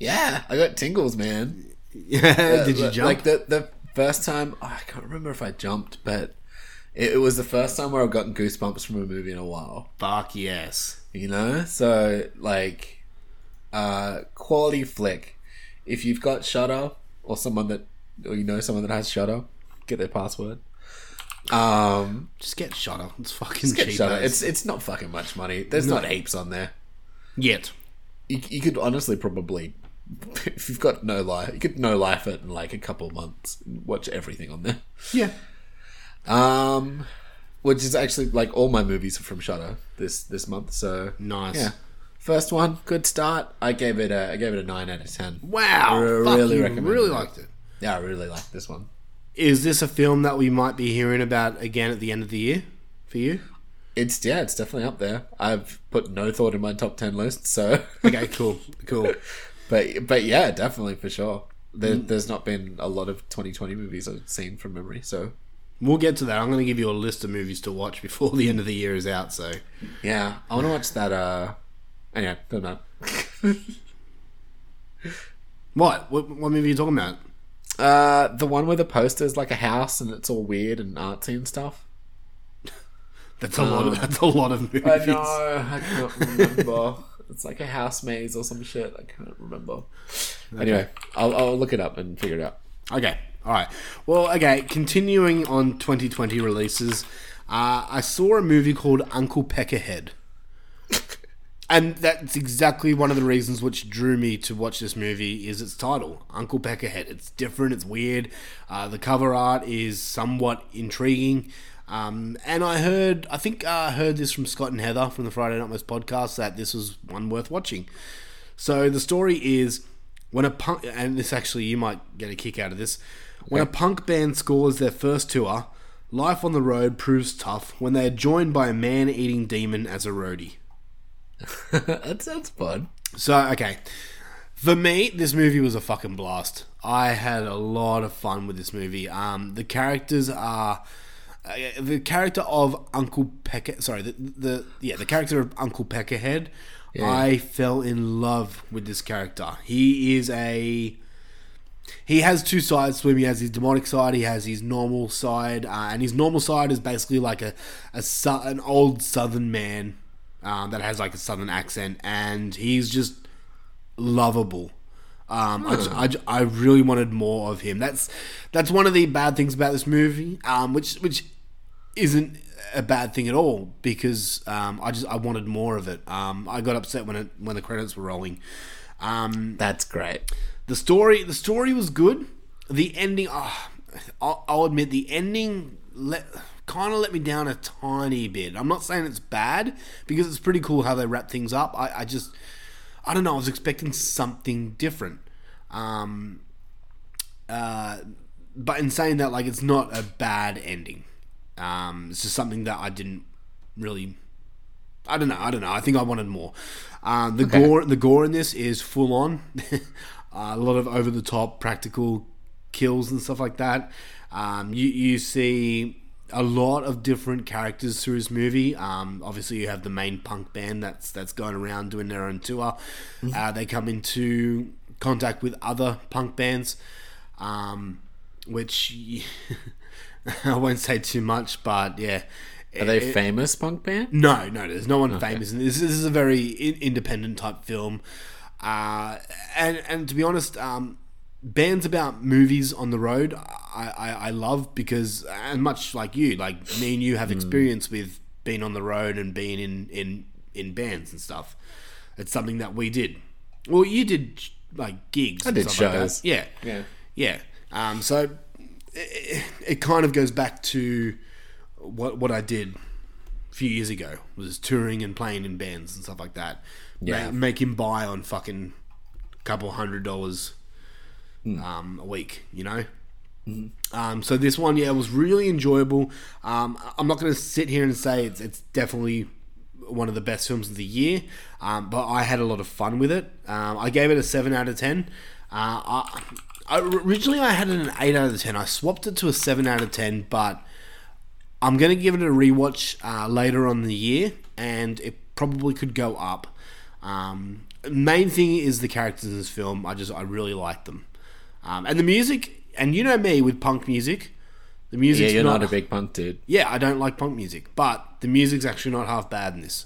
Yeah, I got tingles, man. Yeah. did you jump? Like the the first time, oh, I can't remember if I jumped, but it, it was the first time where I've gotten goosebumps from a movie in a while. Fuck yes. You know, so like, uh, quality flick. If you've got Shudder or someone that, or you know someone that has Shudder, get their password. Um, Just get Shudder. It's fucking get cheap. Shudder. It's it's not fucking much money. There's not heaps on there. yet. You, you could honestly probably, if you've got no life, you could no life it in like a couple of months and watch everything on there. Yeah. Um, which is actually like all my movies are from Shudder this this month. So Nice. yeah. First one, good start. I gave it a I gave it a nine out of ten. Wow. Fuck, really recommend really it. liked it. Yeah, I really like this one. Is this a film that we might be hearing about again at the end of the year for you? It's yeah, it's definitely up there. I've put no thought in my top ten list, so Okay, cool, cool. but but yeah, definitely for sure. There, Mm. There's not been a lot of 2020 movies I've seen from memory, so We'll get to that. I'm going to give you a list of movies to watch before the end of the year is out. So yeah, I want to watch that. Uh, anyway, don't know. what? What, what movie are you talking about? Uh, the one where the poster is like a house and it's all weird and artsy and stuff. That's a lot. Of, that's a lot of movies. I know, I can't remember. It's like a house maze or some shit. I can't remember. Anyway, I'll, I'll look it up and figure it out. Okay. All right. Well, okay. Continuing on 2020 releases, uh, I saw a movie called Uncle Peckerhead. And that's exactly one of the reasons which drew me to watch this movie is its title, Uncle Peckerhead. It's different, it's weird. Uh, the cover art is somewhat intriguing. Um, and I heard, I think uh, I heard this from Scott and Heather from the Friday Nightmares podcast that this was one worth watching. So the story is when a punk, and this actually you might get a kick out of this. When a punk band scores their first tour, life on the road proves tough when they are joined by a man-eating demon as a roadie. that sounds fun. So okay, for me, this movie was a fucking blast. I had a lot of fun with this movie. Um, the characters are. Uh, the character of Uncle Pecker, sorry, the, the yeah, the character of Uncle Peckerhead, I fell in love with this character. He is a he has two sides to him. He has his demonic side. He has his normal side, uh, and his normal side is basically like a, a su- an old Southern man um, that has like a Southern accent, and he's just lovable. Um, I, I, I really wanted more of him. That's that's one of the bad things about this movie, um, which which isn't a bad thing at all because um, I just I wanted more of it. Um, I got upset when it when the credits were rolling. Um, That's great. the story the story was good. The ending, ah, I'll, I'll admit, the ending let kind of let me down a tiny bit. I'm not saying it's bad because it's pretty cool how they wrap things up. I, I just I don't know. I was expecting something different. Um, uh, but in saying that, like, it's not a bad ending. Um, it's just something that I didn't really. I don't know. I don't know. I think I wanted more. Um, the gore, the gore in this is full on. a lot of over the top practical kills and stuff like that. Um, you you see a lot of different characters through this movie. Um, obviously, you have the main punk band that's that's going around doing their own tour. Uh, they come into contact with other punk bands, um, which I won't say too much, but yeah. Are they It- famous punk band? no, no, there's no one famous in this. This is a very in- independent type film, uh, and and to be honest, um, bands about movies on the road, I, I, I love because and much like you, like me and you have experience with being on the road and being in in in bands and stuff. It's something that we did. Well, you did like gigs. I did shows. yeah, Yeah. yeah. Um, so it, it kind of goes back to what what I did a few years ago was touring and playing in bands and stuff like that. Yeah. Ma- make him buy on fucking couple hundred dollars Hmm. um, a week, you know. Um, so this one, yeah, was really enjoyable. Um, I'm not going to sit here and say it's it's definitely one of the best films of the year, um, but I had a lot of fun with it. Um, I gave it a seven out of ten. Uh, I, I, originally, I had it an eight out of ten. I swapped it to a seven out of ten, but I'm going to give it a rewatch uh, later on the year, and it probably could go up. Um, main thing is the characters in this film. I just I really like them, um, and the music. And you know me with punk music, the music. Yeah, you're not, a big punk dude. yeah. I don't like punk music, but the music's actually not half bad in this.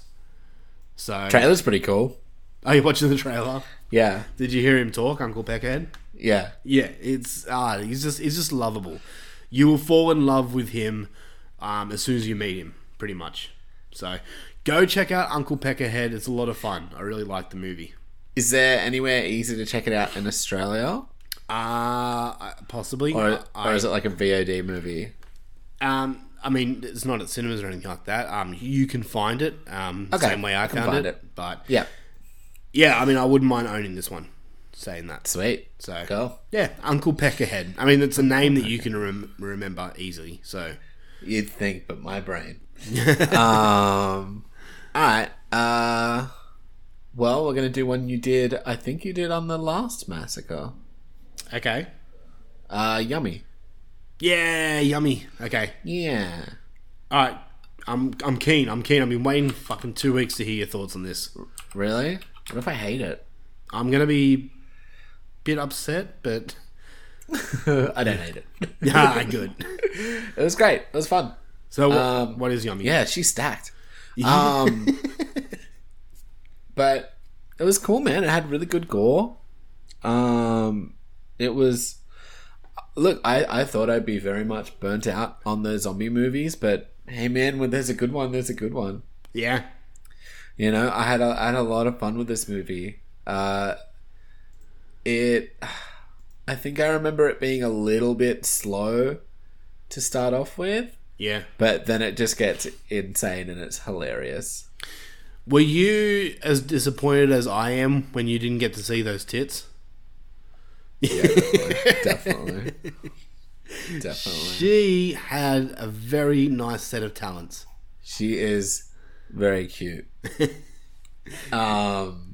So, Trailer's pretty cool. are you watching the trailer? Yeah, Did you hear him talk, Uncle Peckerhead? Yeah. Yeah, it's ah, he's just he's just lovable. You will fall in love with him um, as soon as you meet him, pretty much. So go check out Uncle Peckerhead. It's a lot of fun. I really like the movie. Is there anywhere easy to check it out in Australia, Uh possibly. or, I, is it like a VOD movie? um, I mean, it's not at cinemas or anything like that. Um, you can find it. Um, Okay, same way I can found find it. it. But Yeah, yeah, I mean, I wouldn't mind owning this one. Saying that. sweet. So Cool. yeah, Uncle Peckerhead. I mean, it's a name that you can rem- remember easily. So You'd think, but my brain. um. All right. Uh. Well, we're gonna do one you did. I think you did on the last massacre. okay. Uh, yummy. Yeah, yummy. Okay. Yeah. All right. I'm I'm keen. I'm keen. I've been waiting fucking two weeks to hear your thoughts on this. Really? What if I hate it? I'm gonna be bit upset, but I don't hate it. yeah, good. It was great. It was fun. So what, Um, what is yummy? Yeah, she's stacked. Um, but it was cool, man. It had really good gore. Um, it was. Look, I, I thought I'd be very much burnt out on the zombie movies, but hey, man, when there's a good one, there's a good one. Yeah. You know, I had a, I had a lot of fun with this movie. Uh, it, I think I remember it being a little bit slow to start off with, Yeah. but then it just gets insane and it's hilarious. Were you as disappointed as I am when you didn't get to see those tits? Yeah, definitely, definitely. She had a very nice set of talents. She is very cute. um,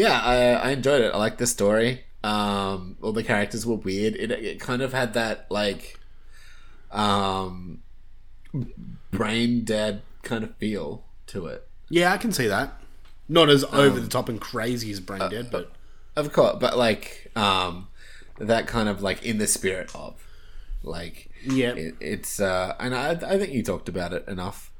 yeah, I, I enjoyed it. I like the story. Um, all the characters were weird. It, it kind of had that like, um, brain dead kind of feel to it. Yeah, I can see that. Not as over the top and crazy as Brain Dead, but Of course, but like, um, that kind of like in the spirit of, like, yeah, it, it's uh and I, I think you talked about it enough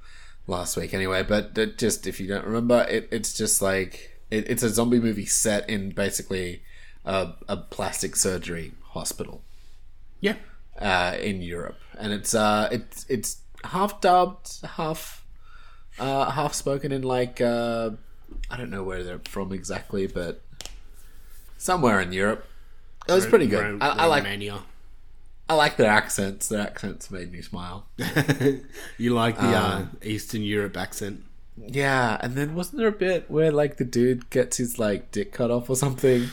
last week anyway but just if you don't remember it, it's just like it, it's a zombie movie set in basically a, a plastic surgery hospital. Yeah, uh, in Europe. And it's uh it's it's half dubbed half uh half spoken in like uh I don't know where they're from exactly but somewhere in Europe. It was pretty good. Ro- I, I like Romania. I like their accents. Their accents made me smile. You like the uh, Um, Eastern Europe accent? Yeah, and then wasn't there a bit where like the dude gets his like dick cut off or something?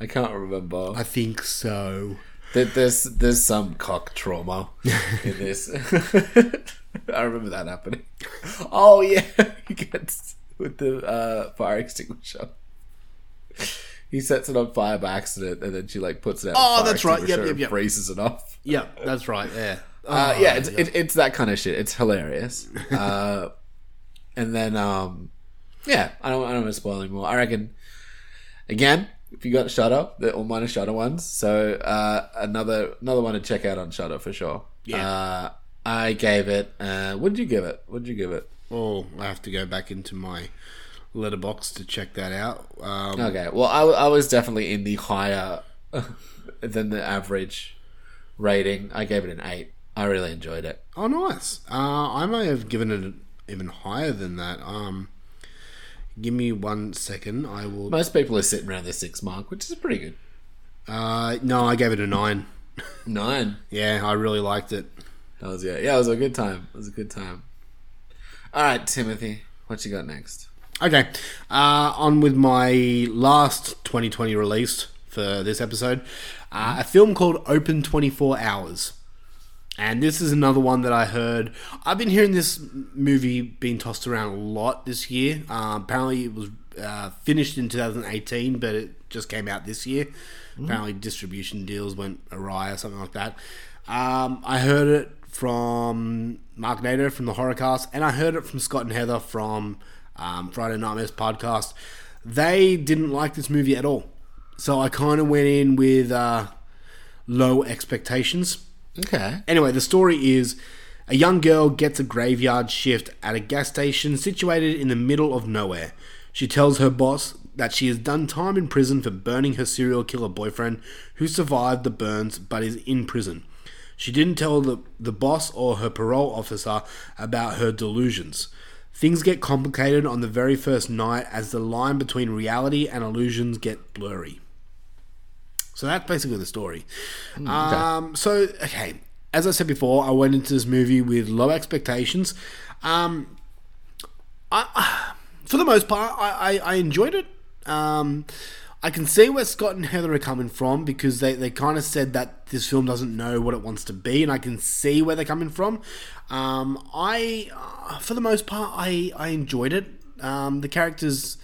I can't remember. I think so. There- There's there's some cock trauma in this. I remember that happening. Oh yeah, he gets with the uh, fire extinguisher. He sets it on fire by accident, and then she like puts it out. Oh, that's right. Yep, yep, yep. Freezes it off. Yeah, that's right. Yeah. Uh, Oh, yeah, it's It, it's that kind of shit. It's hilarious. Uh, and then, um, yeah, I don't, I don't want to spoil anymore. I reckon, again, if you got Shudder, they're all are Shudder ones. So uh, another another one to check out on Shudder for sure. Yeah. Uh, I gave it. Uh, what did you give it? What did you give it? Oh, I have to go back into my Letterboxd to check that out. Um, Okay. Well, I, I was definitely in the higher than the average rating. I gave it an eight. I really enjoyed it. Oh, nice. Uh, I may have given it even higher than that. Um, give me one second. I will. Most people are sitting around the six mark, which is pretty good. Uh, no, I gave it a nine. Nine. Yeah, I really liked it. That was yeah, yeah. It was a good time. It was a good time. All right, Timothy, what you got next? Okay, uh, on with my last 2020 release for this episode, uh, a film called Open 24 Hours. And this is another one that I heard. I've been hearing this movie being tossed around a lot this year. Uh, apparently, it was uh, finished in 2018, but it just came out this year. Apparently, distribution deals went awry or something like that. Um, I heard it from Mark Nader from the Horrorcast, and I heard it from Scott and Heather from um, Friday Nightmares podcast, they didn't like this movie at all. So I kind of went in with uh, low expectations. Okay. Anyway, the story is a young girl gets a graveyard shift at a gas station situated in the middle of nowhere. She tells her boss that she has done time in prison for burning her serial killer boyfriend who survived the burns but is in prison. She didn't tell the, the boss or her parole officer about her delusions. Things get complicated on the very first night as the line between reality and illusions get blurry. So that's basically the story. Um, so, okay, as I said before, I went into this movie with low expectations. Um, I, for the most part, I, I, I enjoyed it. Um, I can see where Scott and Heather are coming from because they, they kind of said that this film doesn't know what it wants to be, and I can see where they're coming from. Um, I, uh, for the most part, I, I enjoyed it. Um, the characters,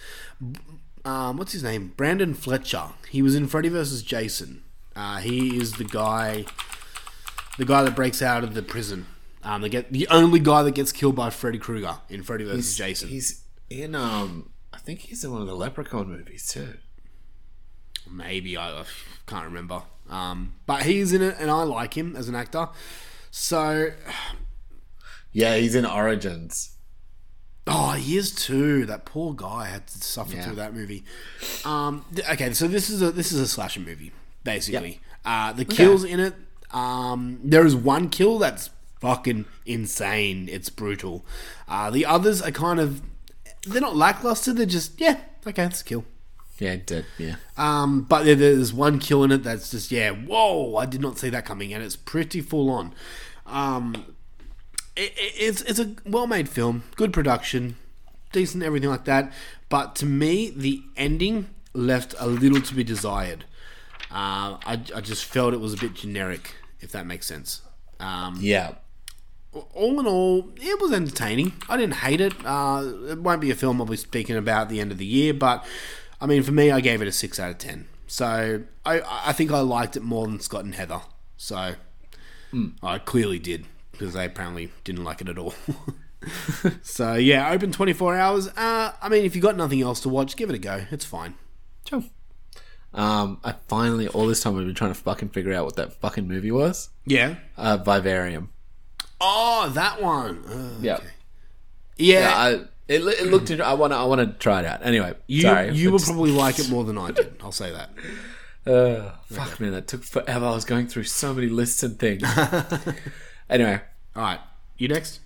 um, what's his name? Brendan Fletcher. He was in Freddy vs. Jason. Uh, he is the guy, the guy that breaks out of the prison. Um, they get the only guy that gets killed by Freddy Krueger in Freddy vs. Jason. He's in um I think he's in one of the Leprechaun movies too. Maybe I, I can't remember. Um, but he's in it, and I like him as an actor. So, Yeah, he's in Origins. Oh, he is too. That poor guy had to suffer Yeah. through that movie. Um, th- okay, so this is a this is a slasher movie, basically. Uh, the kills in it. Um, there is one kill that's fucking insane. It's brutal. Uh, the others are kind of they're not lackluster. They're just yeah, okay, it's a kill. Yeah, dead. Yeah. Um, but there, there's one kill in it that's just yeah, whoa! I did not see that coming, and it's pretty full on. Um, it, it- it's it's a well made film, good production, decent everything like that. But to me, the ending left a little to be desired. Uh, I I just felt it was a bit generic, if that makes sense. Um, Yeah. all in all, it was entertaining. I didn't hate it. Uh, it won't be a film I'll be speaking about at the end of the year, but I mean, for me, I gave it a six out of ten. So I, I think I liked it more than Scott and Heather. So I clearly did because they apparently didn't like it at all. so yeah, open twenty four hours. Uh, I mean, if you've got nothing else to watch, give it a go. It's fine. Sure. Um, I finally all this time I've been trying to fucking figure out what that fucking movie was. Yeah. Uh, Vivarium. Oh, that one. Uh, Yeah. yeah. Yeah. I, it, it looked. I want to. I want to try it out. Anyway, you sorry. you will probably like it more than I did. I'll say that. Uh, fuck man, that took forever. I was going through so many lists and things. anyway, All right, you next.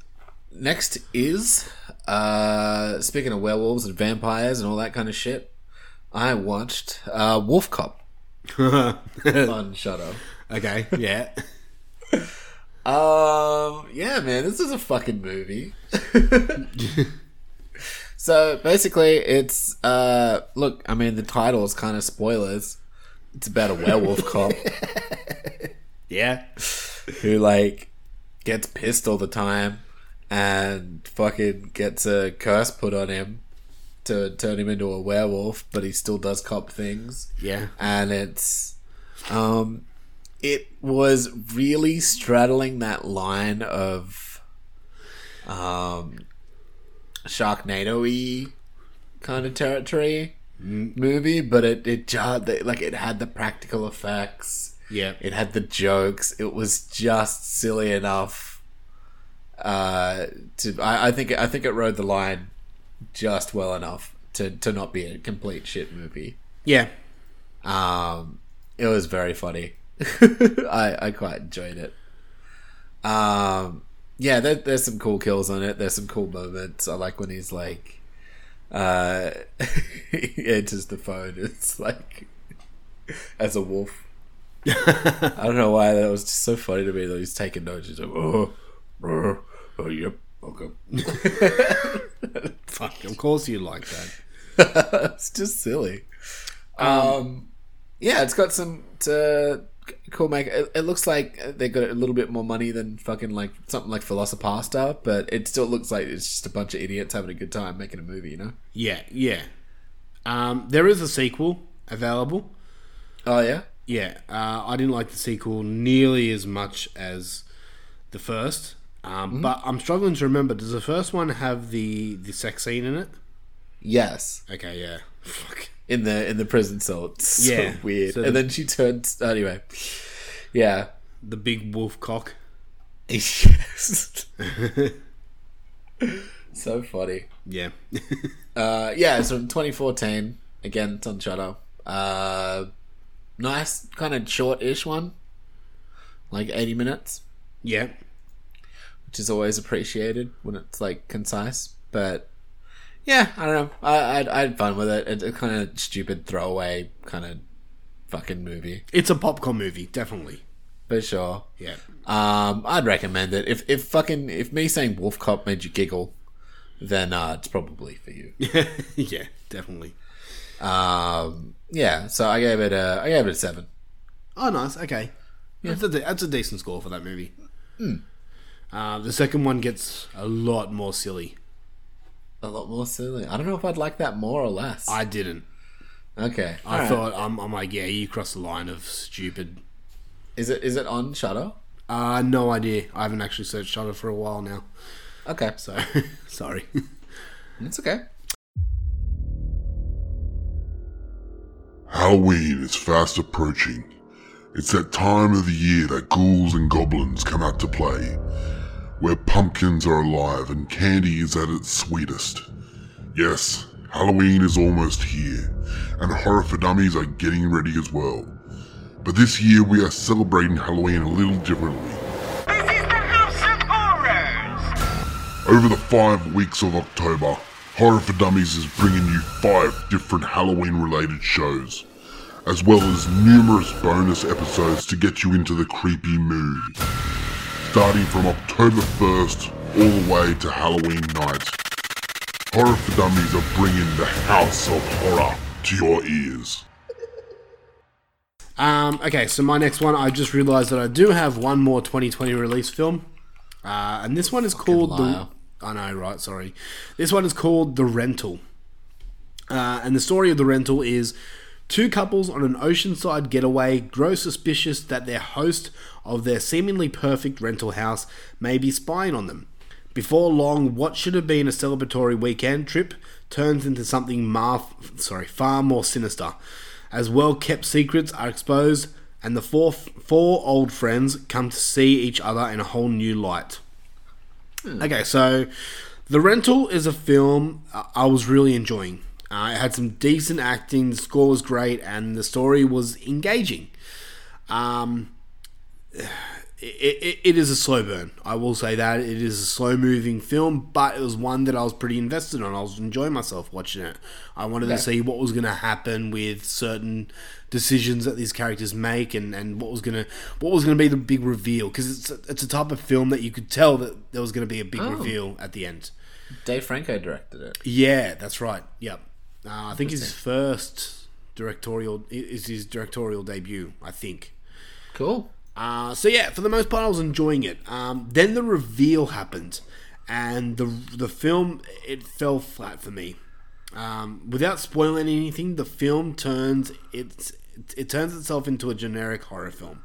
next is uh speaking of werewolves and vampires and all that kind of shit. I watched uh Wolf Cop on Shudder. Okay, yeah. Um, yeah, man, this is a fucking movie. so basically, it's uh, look, I mean, the title is kind of spoilers. It's about a werewolf cop yeah. who like gets pissed all the time and fucking gets a curse put on him to turn him into a werewolf, but he still does cop things. Yeah. and it's um it was really straddling that line of um Sharknado-y kind of territory movie, but it it just like it had the practical effects. Yeah. It had the jokes. It was just silly enough. Uh, to I, I think I think it rode the line just well enough to to not be a complete shit movie. Yeah. Um, it was very funny. I I quite enjoyed it. Um, yeah, there, there's some cool kills on it. There's some cool moments. I like when he's like, uh, he enters the phone. It's like as a wolf. I don't know why that was just so funny to me. That he's taking notes. He's like, oh, oh, oh yep, okay. Fuck, of course you like that. it's just silly. Um, yeah, it's got some uh, cool make. It, it looks like they got a little bit more money than fucking like something like VelociPastor, but it still looks like it's just a bunch of idiots having a good time making a movie. You know? Yeah, yeah. Um, there is a sequel available. Oh yeah. Yeah, uh, I didn't like the sequel nearly as much as the first. Um, But I'm struggling to remember. Does the first one have the the sex scene in it? Yes, Okay, yeah. Fuck. in the in the prison cell. It's so Yeah. weird. So and the- then she turns. Anyway, yeah. The big wolf cock. Yes. so funny. Yeah. Uh, yeah, it's from 2014. Again, it's on Shudder. Uh, nice, kind of short-ish one, like 80 minutes, yeah. which is always appreciated when it's like concise. But yeah, I don't know. I, I, I had fun with it. It's a kind of stupid throwaway kind of fucking movie, It's a popcorn movie, definitely. for sure. Yeah. Um, I'd recommend it. If if fucking if me saying Wolf Cop made you giggle, then uh, it's probably for you. yeah, definitely. Um, yeah. So I gave it a I gave it a seven. Oh, nice. Okay. That's, a, that's a decent score for that movie. Uh, the second one gets a lot more silly. A lot more silly. I don't know if I'd like that more or less. I didn't. okay. I thought I'm, I'm like, yeah, you crossed the line of stupid. Is it is it on Shudder? Uh, no idea. I haven't actually searched Shudder for a while now, Okay. so sorry. It's okay. Halloween is fast approaching. It's that time of the year that ghouls and goblins come out to play, where pumpkins are alive and candy is at its sweetest. Yes, Halloween is almost here, and Horror for Dummies are getting ready as well. But this year we are celebrating Halloween a little differently. This is the House of Horrors! Over the five weeks of October, Horror for Dummies is bringing you five different Halloween related shows, as well as numerous bonus episodes to get you into the creepy mood. Starting from October 1st all the way to Halloween night, Horror for Dummies are bringing the House of Horror to your ears. Um, okay, so my next one, I just realised that I do have one more 2020 release film, uh, and this one is called liar. the. I know, right? Sorry, this one is called The Rental, uh, and the story of The Rental is two couples on an oceanside getaway grow suspicious that their host of their seemingly perfect rental house may be spying on them. Before long, what should have been a celebratory weekend trip turns into something mar- sorry, far more sinister, as well kept secrets are exposed, and the four, four old friends come to see each other in a whole new light. Okay, so The Rental is a film I- I was really enjoying. Uh, it had some decent acting, the score was great, and the story was engaging. Um, it, it, it is a slow burn. I will say that it is a slow moving film, but it was one that I was pretty invested on. I was enjoying myself watching it. I wanted to see what was going to happen with certain decisions that these characters make, and, and what was going to what was going to be the big reveal. Because it's a, it's a type of film that you could tell that there was going to be a big reveal at the end. Dave Franco directed it. Yeah, that's right. Yep. Uh, I think his first directorial is his directorial debut. I think. Cool. Uh, so yeah, for the most part, I was enjoying it. Um, then the reveal happened, and the the film it fell flat for me. Um, without spoiling anything, the film turns it it turns itself into a generic horror film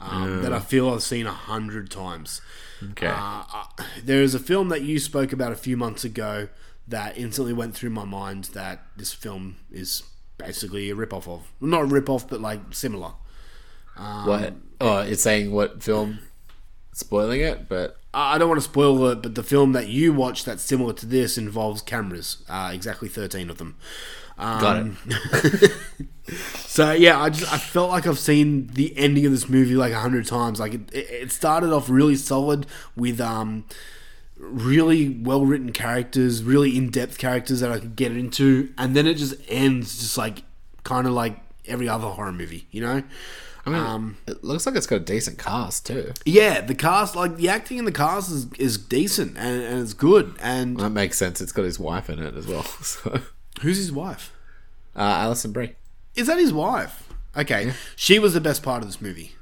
um, that I feel I've seen a hundred times. Okay. Uh, uh, there is a film that you spoke about a few months ago that instantly went through my mind that this film is basically a rip off of. Not a rip off, but like similar. What? Oh, it's saying what film? Spoiling it, but I don't want to spoil it, but the film that you watched that's similar to this involves cameras, uh, exactly 13 of them. Um, got it. So yeah, I just I felt like I've seen the ending of this movie like a hundred times. Like it, it it started off really solid with um really well written characters, really in depth characters that I could get into, and then it just ends just like kind of like every other horror movie, you know? Um, It looks like it's got a decent cast too. yeah, the cast, like the acting in the cast is, is decent and, and it's good. And That makes sense. It's got his wife in it as well. So, who's his wife? uh, Alison Brie. Is that his wife? Okay, she was the best part of this movie.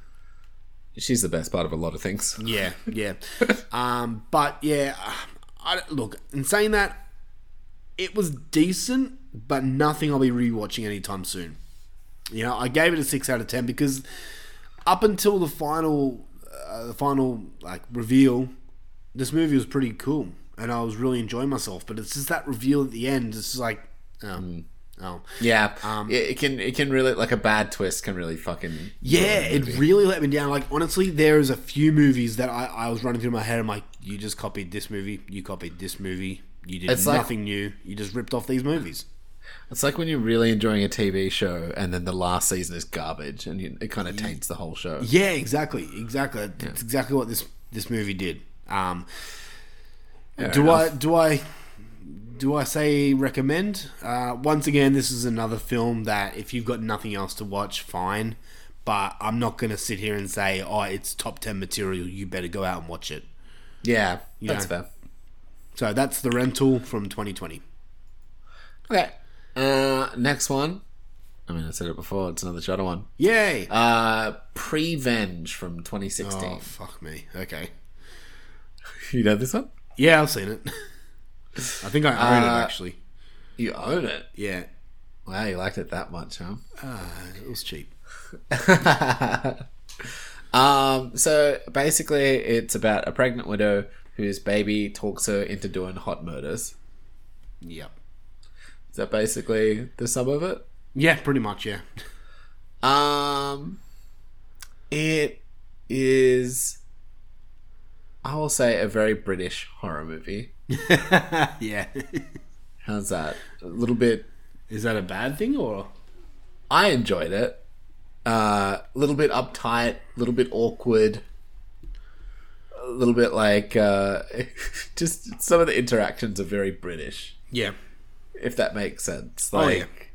She's the best part of a lot of things. Yeah, yeah. um, but yeah, I, look, in saying that, it was decent, but nothing I'll be rewatching anytime soon. You know, I gave it a six out of ten because up until the final, uh, the final like reveal, this movie was pretty cool. and I was really enjoying myself. But it's just that reveal at the end. It's just like, oh, oh, Yeah, Um, it, it can it can really like a bad twist can really fucking yeah. It really let me down. Like honestly, there is a few movies that I, I was running through my head. I'm like, you just copied this movie. You copied this movie. You did It's like- nothing new. You just ripped off these movies. It's like when you're really enjoying a TV show and then the last season is garbage and you, it kind of taints the whole show. Yeah, exactly, exactly. That's exactly what this this movie did. Um, do I do I do I say recommend? Uh, once again, this is another film that if you've got nothing else to watch, fine. But I'm not going to sit here and say, "Oh, it's top ten material. You better go out and watch it." Yeah, that's Yeah. fair. So that's the rental from 2020. Okay, uh, next one. I mean, I said it before. It's another shorter one. Yay! Uh, Prevenge from 2016. oh fuck me. Okay. You know this one? Yeah, I've seen it. I think I own Uh, it actually. You own it. Yeah, Wow, you liked it that much, huh? it was cheap. Um, so basically, it's about a pregnant widow whose baby talks her into doing hot murders. Yep. Is that basically the sum of it? Yeah, pretty much. Yeah. Um, it is, I will say, a very British horror movie. yeah. How's that? A little bit. Is that a bad thing or? I enjoyed it. Uh, a little bit uptight, a little bit awkward, a little bit like uh, just some of the interactions are very British. Yeah. If that makes sense. Oh, yeah. Like,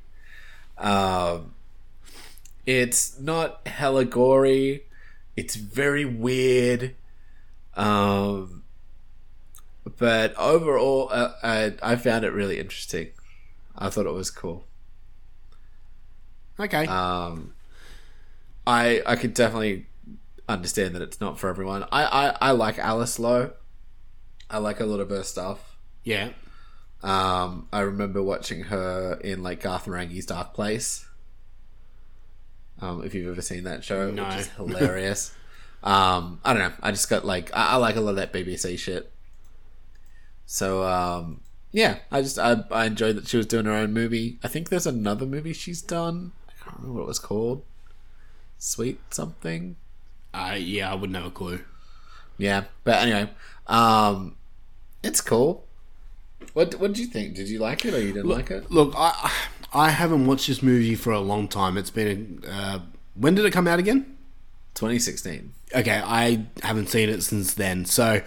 um, it's not hella gory. It's very weird. Um, but overall, uh, I I found it really interesting. I thought it was cool. Okay. Um, I I could definitely understand that it's not for everyone. I I, I like Alice Lowe. I like a lot of her stuff. yeah. Um, I remember watching her in like Garth Marenghi's Dark Place. Um, if you've ever seen that show, No. which is hilarious. um, I don't know. I just got like I, I like a lot of that BBC shit. So um, yeah, I just I, I enjoyed that she was doing her own movie. I think there's another movie she's done. I can't remember what it was called. Sweet something. Uh, yeah, I wouldn't have a clue. Yeah, but anyway, um, it's cool. What what did you think? Did you like it or you didn't like it? Look, I I haven't watched this movie for a long time. It's been a, uh, when did it come out again? 2016. Okay, I haven't seen it since then, so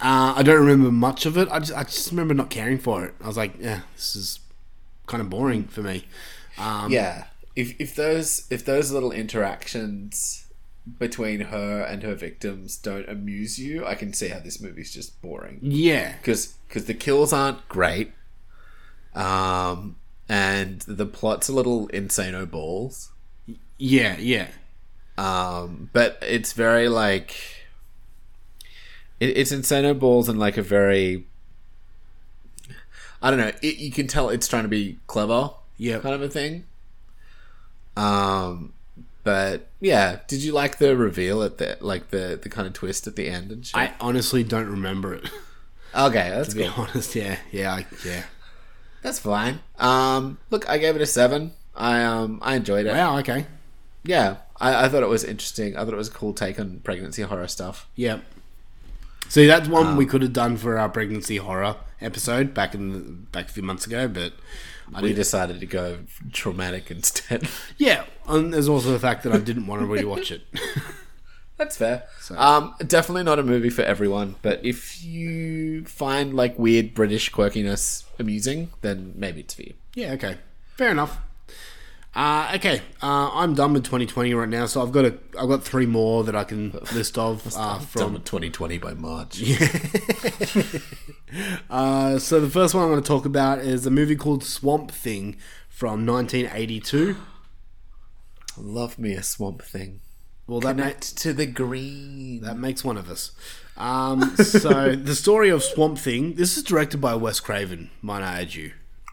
uh, I don't remember much of it. I just I just remember not caring for it. I was like, yeah, this is kind of boring for me. Um, yeah, if if those if those little interactions between her and her victims don't amuse you, I can see how this movie's just boring. yeah, Because because the kills aren't great, um, and the plot's a little insano balls. yeah, yeah. um, but it's very like it, it's Insano Balls and like a very I don't know. It, you can tell it's trying to be clever, Yeah. kind of a thing. Um, but yeah, did you like the reveal at the like the the kind of twist at the end and shit? I honestly don't remember it. okay, that's to be cool. honest, yeah, yeah, I, yeah. That's fine. Um, look, I gave it a seven. I um I enjoyed it. Wow, okay, Yeah, I, I thought it was interesting. I thought it was a cool take on pregnancy horror stuff. yeah. See, that's one we could have done for our pregnancy horror episode back in the, back a few months ago, but I We decided to go traumatic instead. yeah. And there's also the fact that I didn't want to rewatch it. That's fair. Um, definitely not a movie for everyone, but if you find like weird British quirkiness amusing, then maybe it's for you. Yeah, okay. Fair enough. Uh, okay, uh, I'm done with 2020 right now, so I've got a, I've got three more that I can list of uh, from. 2020 by March. Uh, so the first one I'm going to talk about is a movie called Swamp Thing from 1982. Love me a swamp thing. Well, that ma- to the green. that makes one of us. Um, so the story of Swamp Thing. This is directed by Wes Craven. Might I add you?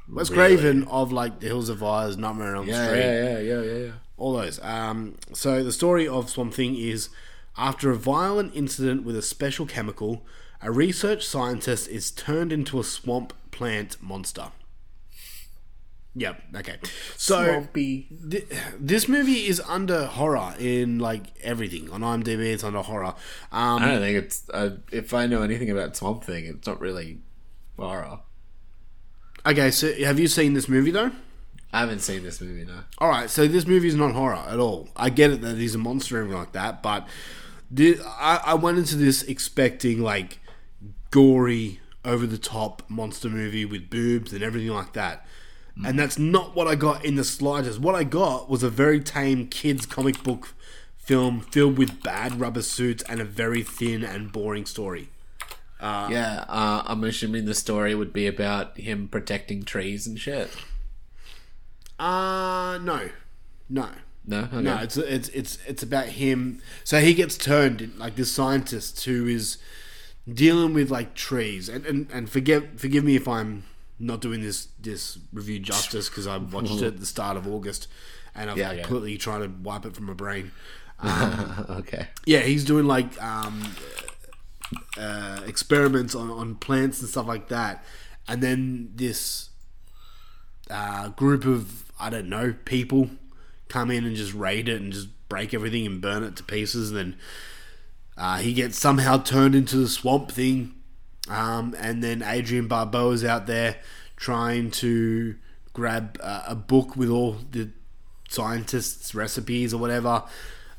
Wes Craven of like The Hills Have Eyes, Nightmare on Elm yeah, Street. yeah, yeah, yeah, yeah, yeah. all those. Um, so the story of Swamp Thing is after a violent incident with a special chemical, A research scientist is turned into a swamp plant monster. Yep. Okay. So Swampy. thi- this movie is under horror in like everything on IMDb. It's under horror. Um, I don't think it's. Uh, if I know anything about Swamp Thing, it's not really horror. okay. So have you seen this movie though? I haven't seen this movie no. All right, so this movie is not horror at all. I get it that he's a monster and everything like that, but thi- I, I went into this expecting like gory, over the top monster movie with boobs and everything like that. And that's not what I got in the slightest. What I got was a very tame kids comic book film filled with bad rubber suits and a very thin and boring story. yeah, uh, I'm assuming the story would be about him protecting trees and shit. Uh no, no. No, okay. No, it's it's it's it's about him. So he gets turned like this scientist who is dealing with like trees. And and, and forgive forgive me if I'm not doing this this review justice because I watched it at the start of August, and I'm Yeah, yeah. completely trying to wipe it from my brain. okay. Yeah, he's doing like um, uh, experiments on, on plants and stuff like that, and then this uh, group of I don't know people come in and just raid it and just break everything and burn it to pieces. And then uh, he gets somehow turned into the swamp thing, um, and then Adrienne Barbeau is out there trying to grab uh, a book with all the scientists' recipes or whatever.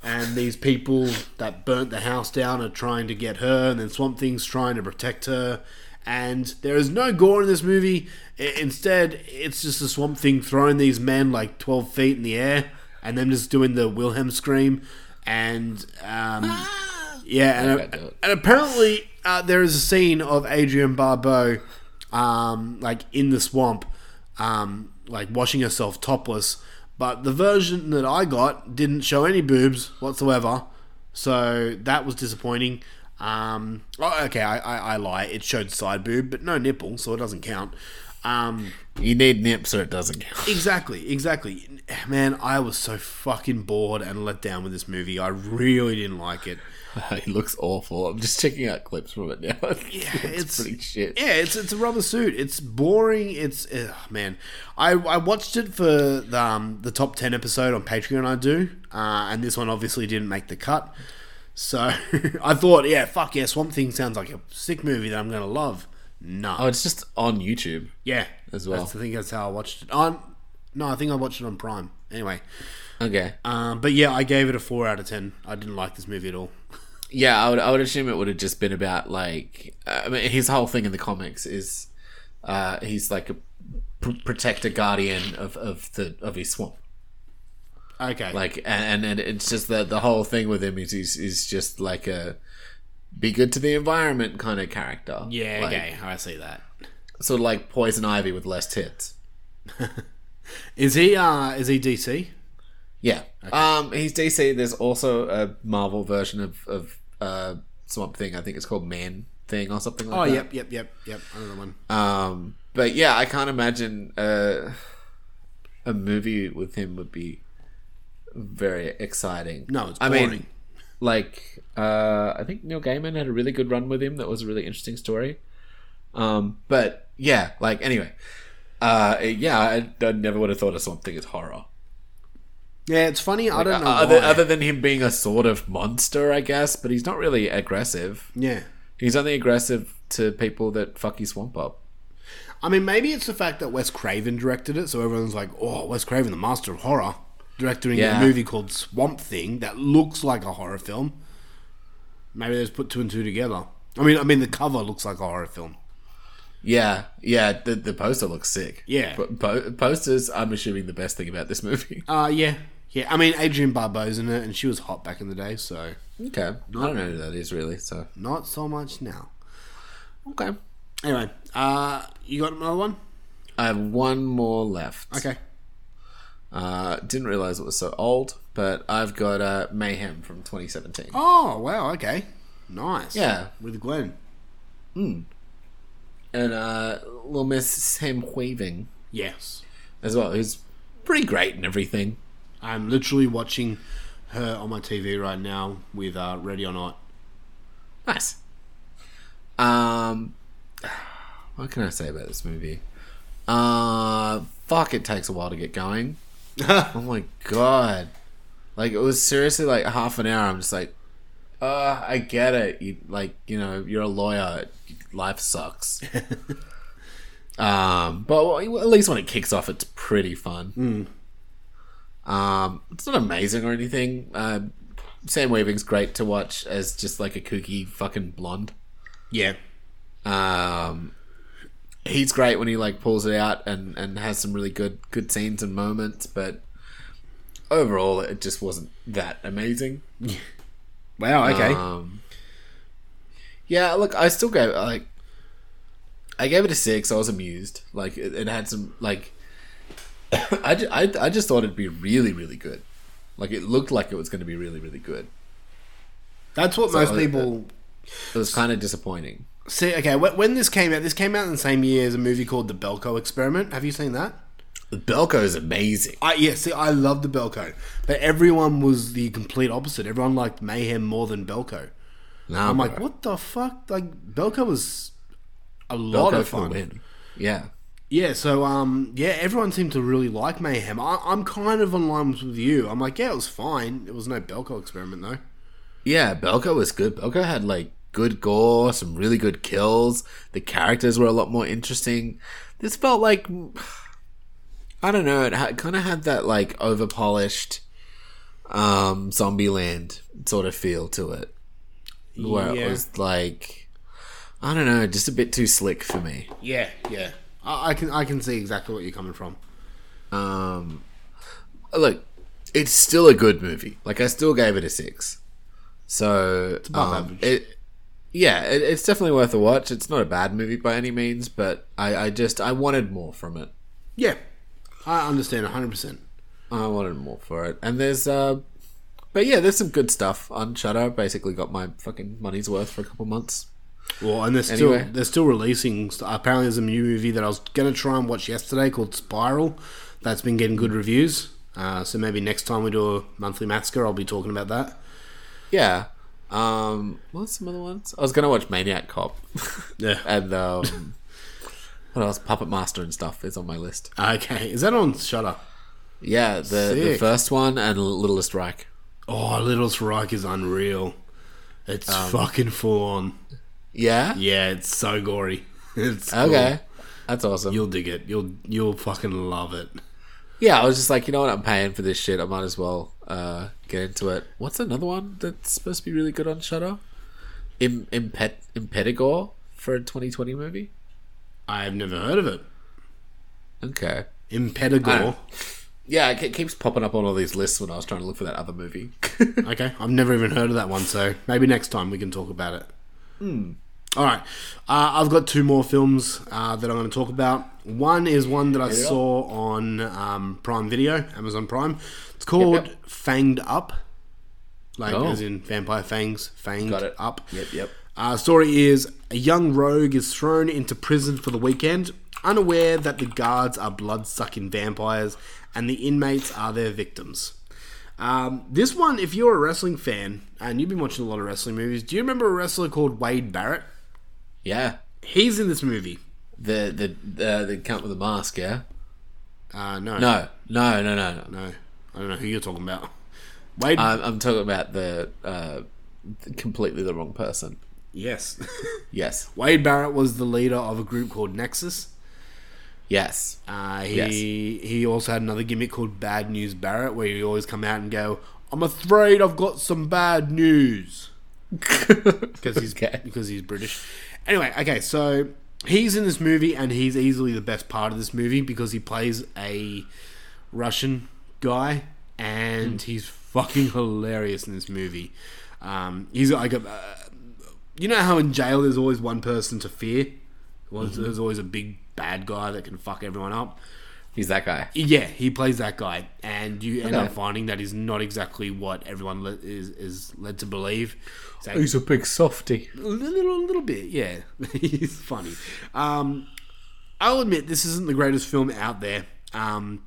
And these people that burnt the house down are trying to get her, and then Swamp Thing's trying to protect her. And there is no gore in this movie. Instead, it's just a Swamp Thing throwing these men like 12 feet in the air, and them just doing the Wilhelm scream. And um, yeah, and, it. and apparently uh, there is a scene of Adrienne Barbeau, um, like in the swamp, um, like washing herself topless. But the version that I got didn't show any boobs whatsoever, so that was disappointing. Um, oh, okay, I, I, I lie. It showed side boob, but no nipple, so it doesn't count. Um, You need nips or it doesn't count. Exactly, exactly. Man, I was so fucking bored and let down with this movie. I really didn't like it. it looks awful. I'm just checking out clips from it now. Yeah, it's, pretty shit. Yeah, it's it's a rubber suit. It's boring. It's ugh, man. I, I watched it for the, um, the top ten episode on Patreon. I do, uh, and this one obviously didn't make the cut. So I thought, yeah, fuck yeah, Swamp Thing sounds like a sick movie that I'm gonna love. No, Oh, it's just on YouTube. yeah, as well. That's, I think that's how I watched it. On no, I think I watched it on Prime. Anyway, Okay. um, but yeah, I gave it a four out of ten. I didn't like this movie at all. Yeah, I would. I would assume it would have just been about like. I mean, his whole thing in the comics is, uh, he's like a pr- protector guardian of, of the of his swamp. Okay, Like, and and it's just that the whole thing with him is he's is just like a be good to the environment kind of character. yeah, Like, okay, I see that. Sort of like Poison Ivy with less tits. Is he uh is he DC? Yeah. Um, he's DC. There's also a Marvel version of of uh, Swamp Thing. I think it's called Man Thing or something like Oh, that. Oh, yep, yep, yep, yep. Another one. Um, but yeah, I can't imagine uh, a movie with him would be very exciting. No, it's I boring. mean, like uh, I think Neil Gaiman had a really good run with him. That was a really interesting story. Um, but yeah, like anyway, uh, yeah, I, I never would have thought of something as horror. Yeah, it's funny. I don't know other, other than him being a sort of monster, I guess. But he's not really aggressive. yeah, He's only aggressive to people that fuck his swamp up. I mean, maybe it's the fact that Wes Craven directed it, so everyone's like, "Oh, Wes Craven, the master of horror, directing Yeah. a movie called Swamp Thing that looks like a horror film." Maybe they just put two and two together. I mean, I mean, the cover looks like a horror film. Yeah, yeah. The the poster looks sick. Yeah. Po- po- posters. I'm assuming the best thing about this movie. Uh yeah, yeah. I mean, Adrienne Barbeau's in it, and she was hot back in the day, so Okay, I don't know who that is really. So not so much now. okay, Anyway, uh, you got another one? I have one more left. Okay. Uh, didn't realize it was so old, but I've got uh, Mayhem from 2017. Oh wow, okay, nice. Yeah. with Glenn. And uh, Little Miss Sam Weaving Yes, as well, who's pretty great and everything. I'm literally watching her on my TV right now with uh, Ready or Not. Nice. Um, what can I say about this movie? Uh, fuck, it takes a while to get going. oh my god. Like, it was seriously like half an hour. I'm just like, uh, I get it. You, like, you know, you're a lawyer. Life sucks. um, but at least when it kicks off, it's pretty fun. Um, it's not amazing or anything. Uh, Sam Weaving's great to watch as just like a kooky fucking blonde. Yeah. Um, he's great when he like pulls it out and and has some really good good scenes and moments, but overall it just wasn't that amazing. Wow. Okay. Um, yeah, look, I still gave it like I gave it a six. I was amused. Like it, it had some like I, ju- I I just thought it'd be really really good. Like it looked like it was going to be really really good. That's what so, most uh, people It was kind of disappointing. see. Okay, wh- when this came out, this came out in the same year as a movie called The Belko Experiment. Have you seen that? The Belko is amazing. I yeah, see, I love the Belko, but everyone was the complete opposite. Everyone liked Mayhem more than Belko. Nah, I'm like, what the fuck? Like Belko was a lot Belko of fun. Yeah. Yeah, so um, yeah, everyone seemed to really like Mayhem. I, I'm kind of on line with you. I'm like, yeah, it was fine. It was no Belko experiment though. Yeah, Belko was good. Belko had like good gore, some really good kills. The characters were a lot more interesting. This felt like I don't know. It had, kind of had that like over polished um, Zombieland sort of feel to it, where Yeah. it was like I don't know, just a bit too slick for me. Yeah, yeah. I, I can I can see exactly what you're coming from. Um, look, it's still a good movie. Like I still gave it a six. So it's above average. It, yeah, it, it's definitely worth a watch. It's not a bad movie by any means, but I, I just I wanted more from it. Yeah, I understand 100. percent I wanted more for it, and there's uh, but yeah, there's some good stuff on Shudder. Basically, got my fucking money's worth for a couple months. Well, and they're still Anyway. they're still releasing. Apparently, there's a new movie that I was gonna try and watch yesterday called Spiral. That's been getting good reviews. Uh, so maybe next time we do a monthly massacre, I'll be talking about that. Yeah. Um, what's some other ones? I was gonna watch Maniac Cop. Yeah. and um, what else? Puppet Master and stuff is on my list. Okay, is that on Shudder? Yeah, the the first one and Littlest Reich. Oh, Littlest Reich is unreal. It's Um, fucking full on. Yeah. Yeah, it's so gory. It's cool. Okay. That's awesome. You'll dig it. You'll you'll fucking love it. yeah, I was just like, you know what? I'm paying for this shit. I might as well uh, get into it. What's another one that's supposed to be really good on Shudder? Im Impet Impetigore for a 2020 movie. I've never heard of it. Okay. Impetigore. Yeah, it keeps popping up on all these lists when I was trying to look for that other movie. Okay, I've never even heard of that one, so maybe next time we can talk about it. Hmm. All right, uh, I've got two more films uh, that I'm going to talk about. One is one that I saw on um, Prime Video, Amazon Prime. It's called yep. Fanged Up, like Oh. as in vampire fangs, fanged Got it. up. Yep, yep. Uh, story is a young rogue is thrown into prison for the weekend, unaware that the guards are blood sucking vampires and the inmates are their victims. Um, this one, if you're a wrestling fan and you've been watching a lot of wrestling movies, do you remember a wrestler called Wade Barrett? Yeah. He's in this movie. The the the, the count with the mask. Yeah. Uh, no, No. No. No. No. No. no, I don't know who you're talking about. Wade, I'm, I'm talking about the uh, completely the wrong person. yes, Yes. Wade Barrett was the leader of a group called Nexus. Yes. Uh, he he also had another gimmick called Bad News Barrett, where he always come out and go, "I'm afraid I've got some bad news," because he's Okay. because he's British. Anyway, okay, so he's in this movie, and he's easily the best part of this movie because he plays a Russian guy, and he's fucking hilarious in this movie. Um, he's like a, uh, you know how in jail there's always one person to fear. Well, There's always a big bad guy that can fuck everyone up. He's that guy. Yeah, he plays that guy, and you end Okay. up finding that he's not exactly what everyone le- is is led to believe. So, He's a big softy. a little, a little bit, yeah. He's funny. Um, I'll admit this isn't the greatest film out there. Um,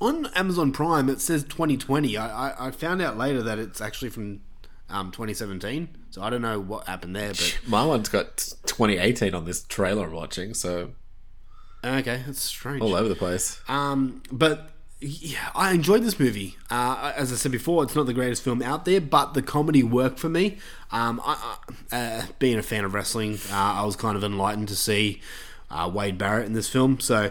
on Amazon Prime, it says 2020. I, I, I found out later that it's actually from um, 2017. So I don't know what happened there, but My one's got 2018 on this trailer I'm watching, so okay, that's strange. all over the place. Um, but yeah, I enjoyed this movie. Uh, as I said before, it's not the greatest film out there, but the comedy worked for me. Um, I, uh, being a fan of wrestling, uh, I was kind of enlightened to see uh, Wade Barrett in this film. So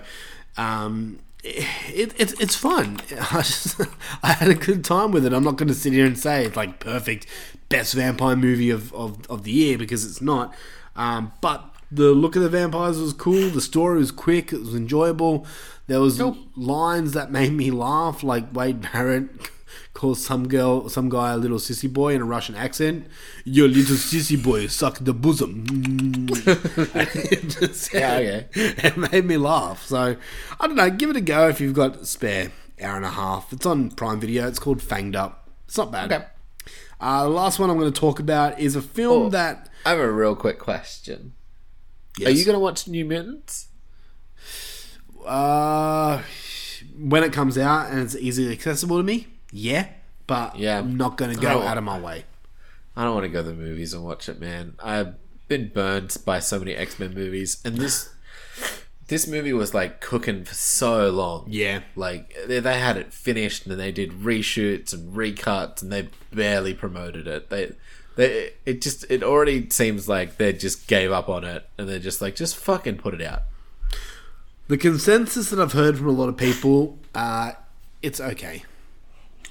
um, it, it's it's fun. I, just, I had a good time with it. I'm not going to sit here and say it's like perfect, best vampire movie of, of, of the year because it's not. Um, but the look of the vampires was cool. The story was quick. It was enjoyable. There was lines that made me laugh, like Wade Barrett calls some girl, some guy, a little sissy boy in a Russian accent. Your little sissy boy, suck the bosom. It just- Yeah, okay. It made me laugh. So I don't know. Give it a go if you've got a spare hour and a half. It's on Prime Video. It's called Fanged Up. It's not bad. Okay. Uh, the last one I'm going to talk about is a film Oh. that. I have a real quick question. Yes. Are you going to watch New Mutants? Uh, when it comes out and it's easily accessible to me, yeah. But Yeah. I'm not going to go out of my way. I don't want to go to the movies and watch it, man. I've been burned by so many X Men movies, and this this movie was like cooking for so long. Yeah. like they, they had it finished, and they did reshoots and recuts, and they barely promoted it. They they it just it already seems like they just gave up on it, and they're just like just fucking put it out. The consensus that I've heard from a lot of people, uh, it's okay.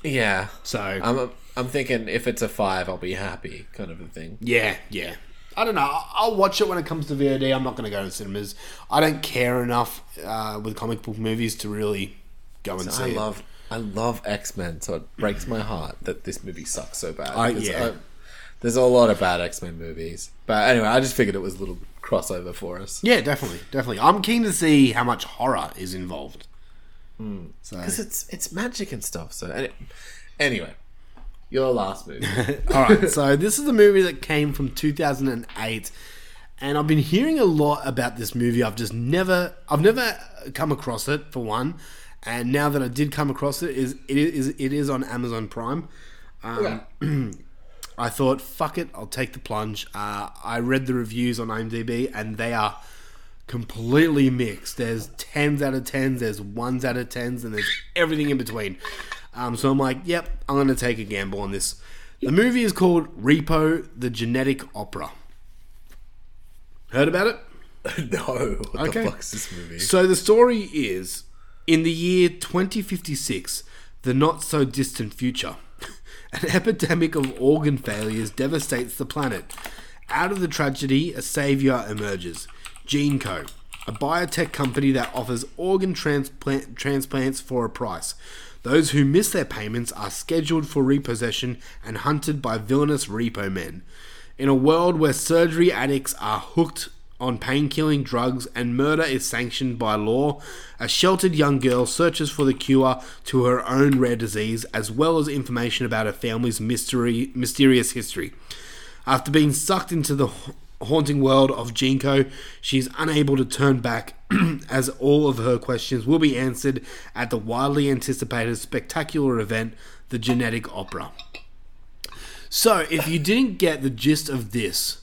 Yeah, So I'm I'm thinking if it's a five, I'll be happy, kind of a thing. Yeah, yeah. I don't know. I'll watch it when it comes to VOD. I'm not going to go to cinemas. I don't care enough uh, with comic book movies to really go and see I it. love I love X Men, so it breaks my heart that this movie sucks so bad. I- yeah. I- there's a lot of bad X Men movies, but anyway, I just figured it was a little crossover for us. Yeah, definitely, definitely. I'm keen to see how much horror is involved. So, because it's it's magic and stuff. So any- anyway, your last movie. all right. So this is a movie that came from 2008, and I've been hearing a lot about this movie. I've just never, I've never come across it for one, and now that I did come across it, is it is it is on Amazon Prime. Um, I thought, fuck it, I'll take the plunge. Uh, I read the reviews on IMDb, and they are completely mixed. There's tens out of tens, there's ones out of tens, and there's everything in between. Um, so I'm like, yep, I'm going to take a gamble on this. The movie is called Repo: The Genetic Opera. Heard about it? no, what Okay. the fuck's this movie? So the story is in the year 2056, the not so distant future, an epidemic of organ failures devastates the planet. Out of the tragedy, a savior emerges GeneCo, a biotech company that offers organ transplant, transplants for a price. Those who miss their payments are scheduled for repossession and hunted by villainous repo men. In a world where surgery addicts are hooked on pain-killing drugs and murder is sanctioned by law, a sheltered young girl searches for the cure to her own rare disease as well as information about her family's mystery, mysterious history. After being sucked into the haunting world of GeneCo, she's unable to turn back as all of her questions will be answered at the widely anticipated spectacular event, the Genetic Opera. So, if you didn't get the gist of this,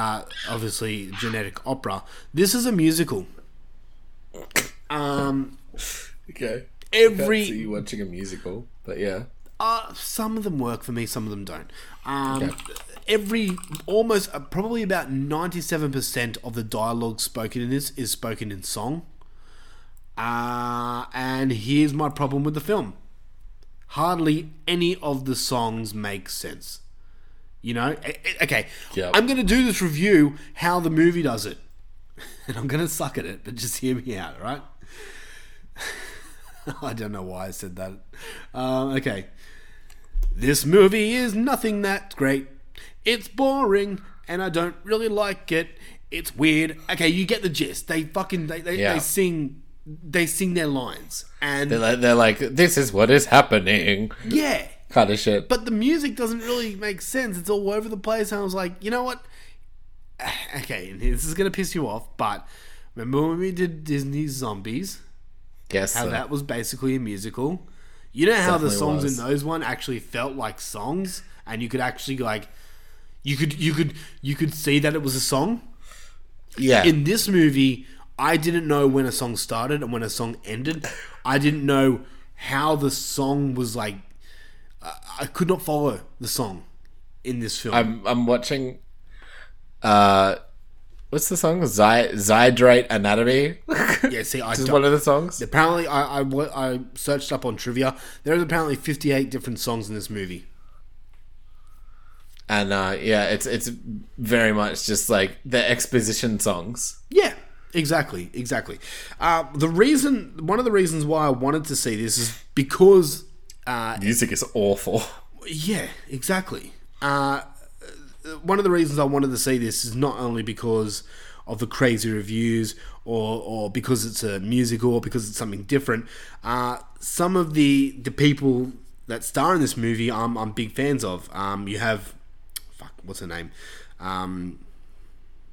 uh, obviously genetic opera, this is a musical. Um, Okay, every see you watching a musical, but yeah, uh, some of them work for me, some of them don't. Um, Every almost uh, probably about ninety-seven percent of the dialogue spoken in this is spoken in song. Uh, and here's my problem with the film: hardly any of the songs make sense. You know, A- a- okay. Yep. I'm going to do this review how the movie does it, and I'm going to suck at it, but just hear me out, right? I don't know why I said that. Um, okay. This movie is nothing that great. It's boring, and I don't really like it. It's weird. Okay, you get the gist. They fucking they, they, Yeah. they sing they sing their lines, and they're like, they're like, this is what is happening, yeah. Kind of shit. But the music doesn't really make sense. It's all over the place. And I was like, you know what? Okay, this is gonna piss you off, but remember when we did Disney's Zombies? Guess How so. that was basically a musical. You know how the songs was. in those one actually felt like songs, and you could actually like, you could you could you could see that it was a song. Yeah. In this movie, I didn't know when a song started and when a song ended. I didn't know how the song was like. I- could not follow the song in this film. I'm I'm watching. Uh, what's the song? Zy- Zydrate Anatomy. yeah, see, I This is one of the songs. apparently I, I I searched up on trivia. There's apparently 58 different songs in this movie. And uh, yeah, it's it's very much just like the exposition songs. Yeah, exactly, exactly. Uh, the reason, one of the reasons why I wanted to see this is because, uh, Music is awful. yeah, exactly. Uh, one of the reasons I wanted to see this is not only because of the crazy reviews or, or because it's a musical or because it's something different. Uh, some of the the people that star in this movie, I'm, I'm big fans of. Um, you have, fuck, what's her name? Um,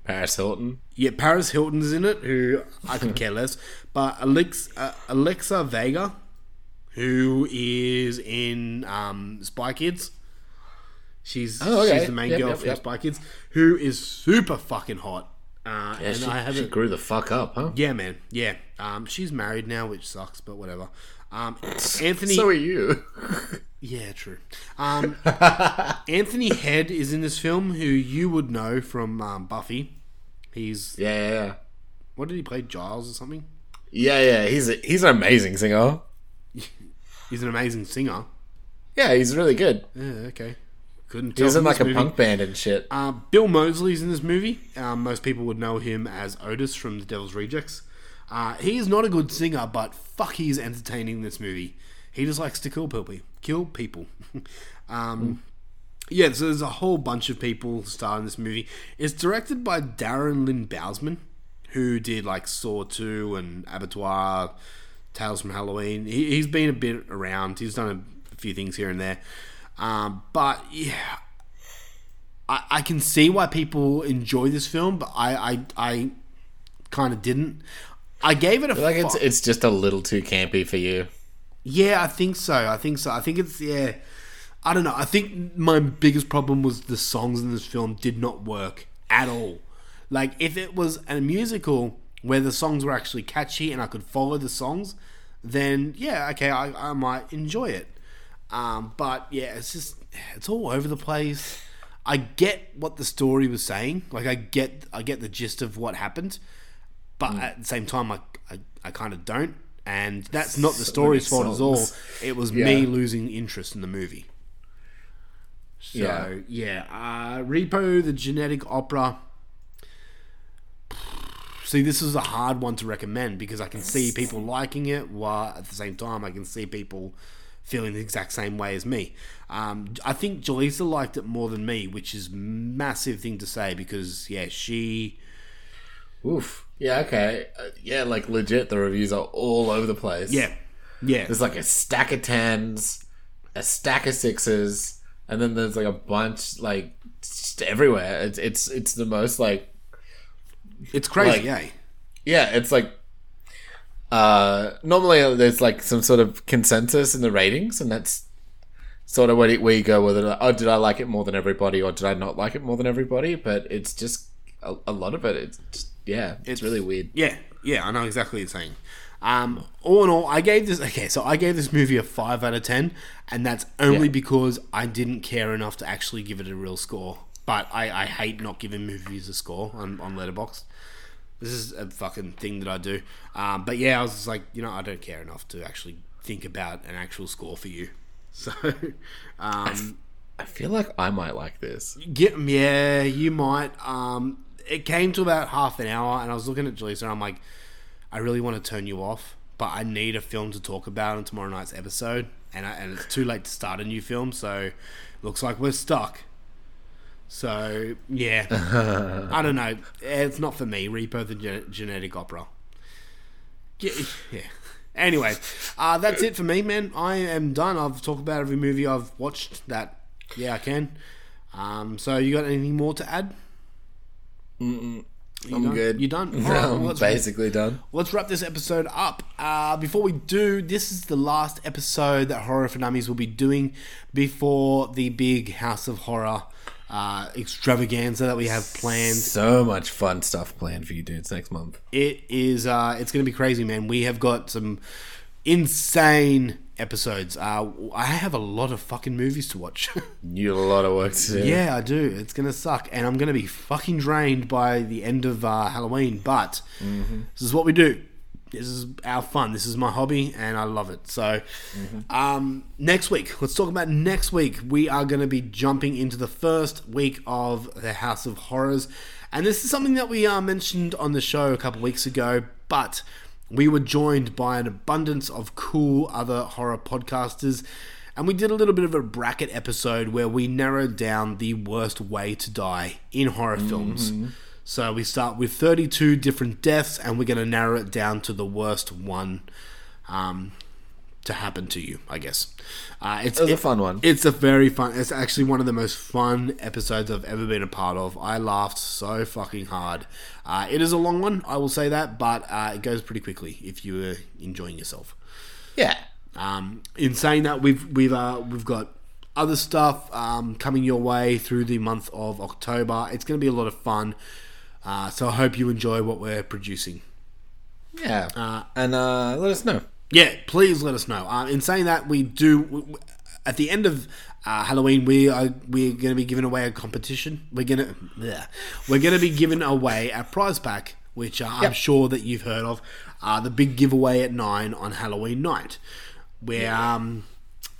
Paris Hilton. yeah, Paris Hilton's in it, who I could care less. But Alex, uh, Alexa Vega, who is in um, Spy Kids. She's Oh, okay. she's the main Yep, girl yep, from yep. Spy Kids, who is super fucking hot. Uh, Yeah, and she, I haven't. grew the fuck up, huh? Yeah, man. Yeah. Um, she's married now, which sucks, but whatever. Um, Anthony. So are you. Yeah, true. Um, Anthony Head is in this film, who you would know from um, Buffy. He's yeah, yeah, yeah. what did he play? Giles or something? Yeah, yeah. He's a, he's an amazing singer. He's an amazing singer. Yeah, he's really good. Yeah, okay. Couldn't tell. was in from like this a movie. punk band and shit. Uh, Bill Moseley's in this movie. Um, most people would know him as Otis from The Devil's Rejects. Uh, he is not a good singer, but fuck, he's entertaining in this movie. He just likes to kill people. Kill people. um, yeah, so there's a whole bunch of people who star in this movie. It's directed by Darren Lynn Bousman, who did like Saw 2 and Abattoir, Tales from Halloween. He, he's been a bit around. He's done a few things here and there. Um, but yeah, I, I can see why people enjoy this film, but I I, I kind of didn't. I gave it a Like it's it's just a little too campy for you. yeah, I think so. I think so. I think it's yeah. I don't know. I think my biggest problem was the songs in this film did not work at all. Like if it was a musical where the songs were actually catchy and I could follow the songs, then yeah, okay, I, I might enjoy it. Um, but yeah, it's just it's all over the place. I get what the story was saying. Like I get I get the gist of what happened, but at the same time, I I, I kind of don't. And that's not the story's fault at all. It was me losing interest in the movie. So Yeah. yeah, uh, Repo, the genetic opera. See, this is a hard one to recommend because I can see people liking it, while at the same time I can see people feeling the exact same way as me. Um, I think Jaleesa liked it more than me, which is massive thing to say because yeah, she Oof. Yeah. Okay. Uh, yeah. Like legit, the reviews are all over the place. yeah yeah There's like a stack of tens, a stack of sixes, and then there's like a bunch like just everywhere. It's it's it's the most like it's crazy, like- yeah. yeah. It's like uh normally there's like some sort of consensus in the ratings, and that's sort of where you, where you go with it. Oh, did I like it more than everybody, or did I not like it more than everybody? But it's just a, a lot of it. It's just, yeah, it's, really weird. Yeah, yeah, I know exactly what you're saying. Um, all in all, I gave this okay. So I gave this movie a five out of ten, and that's only Yeah. because I didn't care enough to actually give it a real score. But I, I hate not giving movies a score on on Letterboxd. This is a fucking thing that I do. Um, but yeah, I was just like, you know, I don't care enough to actually think about an actual score for you. So, um, I feel like I might like this. Get, yeah, you might. Um, it came to about half an hour, and I was looking at Jaleesa, and I'm like, I really want to turn you off, but I need a film to talk about in tomorrow night's episode, and I, and it's too late to start a new film, so looks like we're stuck. So yeah, I don't know. It's not for me. Repo the Gen- genetic opera. Yeah. yeah. Anyway, uh, that's it for me, man. I am done. I've talked about every movie I've watched. That yeah, I can. Um, so you got anything more to add? You I'm done? good. You done? All right, well, I'm basically done. Let's wrap this episode up. Uh, before we do, this is the last episode that Horror for Dummies will be doing before the big House of Horror uh, extravaganza that we have planned. So much fun stuff planned for you dudes next month. It is. Uh, it's going to be crazy, man. We have got some insane episodes. Uh, I have a lot of fucking movies to watch. You got a lot of work to do. yeah, I do. It's going to suck, and I'm going to be fucking drained by the end of uh, Halloween. But this is what we do. This is our fun. This is my hobby, and I love it. So, um, next week, let's talk about next week. We are going to be jumping into the first week of the House of Horrors, and this is something that we uh, mentioned on the show a couple weeks ago. But we were joined by an abundance of cool other horror podcasters. And we did a little bit of a bracket episode where we narrowed down the worst way to die in horror films. So we start with 32 different deaths, and we're going to narrow it down to the worst one um, to happen to you, I guess. Uh, it's It was a fun one. It's a very fun. It's actually one of the most fun episodes I've ever been a part of. I laughed so fucking hard. Uh, it is a long one, I will say that, but uh, it goes pretty quickly if you are enjoying yourself. Yeah. Um, in saying that, we've we've uh, we've got other stuff um, coming your way through the month of October. It's going to be a lot of fun. Uh, so I hope you enjoy what we're producing. Yeah. and uh, let us know. Yeah, please let us know. Uh, in saying that, we do we, at the end of uh, Halloween, we are we're going to be giving away a competition. We're gonna bleh. we're going to be giving away a prize pack, which uh, I'm sure that you've heard of. Uh, the big giveaway at nine on Halloween night, where um,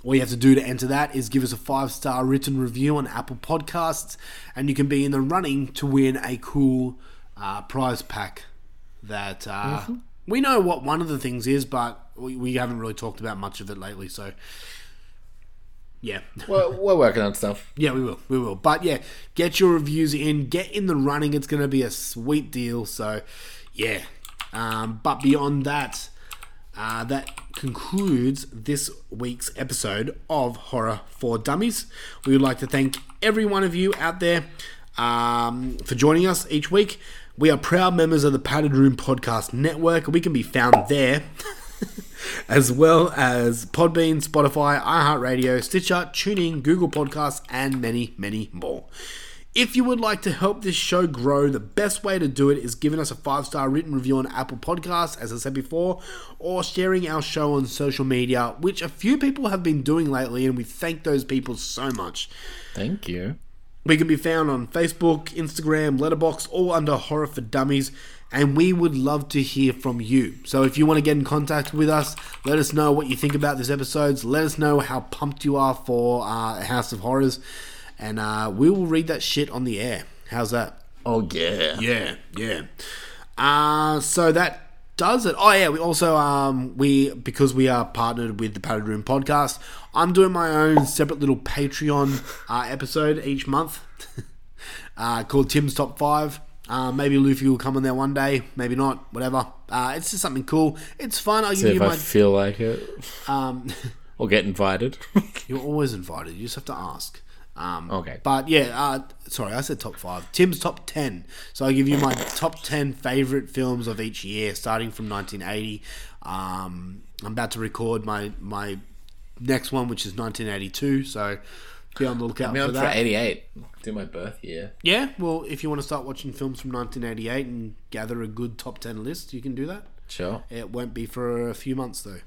all you have to do to enter that is give us a five star written review on Apple Podcasts, and you can be in the running to win a cool uh, prize pack that uh, we know what one of the things is, but we, we haven't really talked about much of it lately. So, yeah, We're, we're working on stuff. yeah, we will, we will. But yeah, get your reviews in, get in the running. It's going to be a sweet deal. So, yeah. Um, but beyond that, uh, that concludes this week's episode of Horror for Dummies. We would like to thank every one of you out there um, for joining us each week. We are proud members of the Padded Room Podcast Network. We can be found there, as well as Podbean, Spotify, iHeartRadio, Stitcher, TuneIn, Google Podcasts, and many, many more. If you would like to help this show grow, the best way to do it is giving us a five star written review on Apple Podcasts, as I said before, or sharing our show on social media, which a few people have been doing lately, and we thank those people so much. Thank you. We can be found on Facebook, Instagram, Letterboxd, all under Horror for Dummies, and we would love to hear from you. So if you want to get in contact with us, let us know what you think about this episodes. Let us know how pumped you are for uh, House of Horrors, and uh, we will read that shit on the air. How's that? Oh, yeah. Yeah, yeah. Uh, so that does it. Oh yeah, we also um we because we are partnered with the Padded Room podcast. I'm doing my own separate little Patreon uh, episode each month uh, called Tim's Top Five. Uh, maybe Luffy will come on there one day, maybe not, whatever. Uh, it's just something cool. It's fun. I'll give See you if I my. feel like it. Um, Or get invited. You're always invited. You just have to ask. Um, Okay. But yeah, uh, sorry, I said top five. Tim's top ten. So I give you my top ten favorite films of each year, starting from 1980. Um, I'm about to record my my next one, which is 1982. So be on the lookout for I'm for that. 88. Do my birth year. Yeah, well, if you want to start watching films from 1988 and gather a good top ten list, you can do that. Sure. It won't be for a few months though,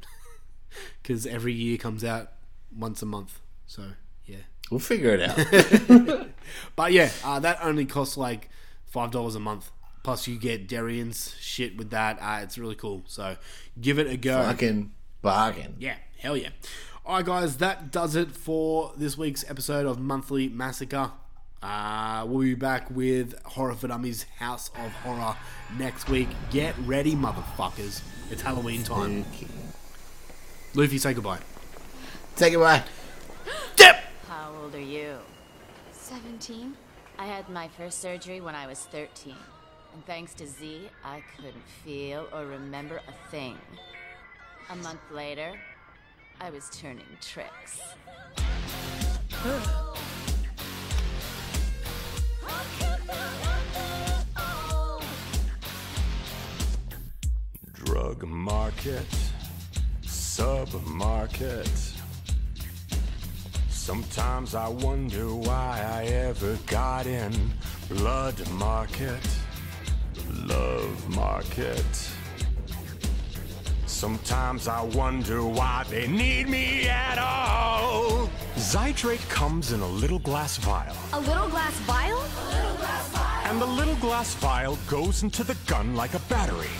because every year comes out once a month. So. We'll figure it out. But yeah, uh, that only costs like five dollars a month. Plus, you get Darian's shit with that. Uh, it's really cool. So give it a go. Fucking bargain. Yeah, hell yeah. All right, guys, that does it for this week's episode of Monthly Massacre. Uh, we'll be back with Horror for Dummies House of Horror next week. Get ready, motherfuckers. It's Halloween time. Luffy, say goodbye. Take it away old are you? 17. I had my first surgery when I was 13. And thanks to Z, I couldn't feel or remember a thing. A month later, I was turning tricks. Drug market, submarket. Sometimes I wonder why I ever got in blood market, love market. Sometimes I wonder why they need me at all. Zydrate comes in a little glass vial, A little glass vial? and the little glass vial goes into the gun like a battery.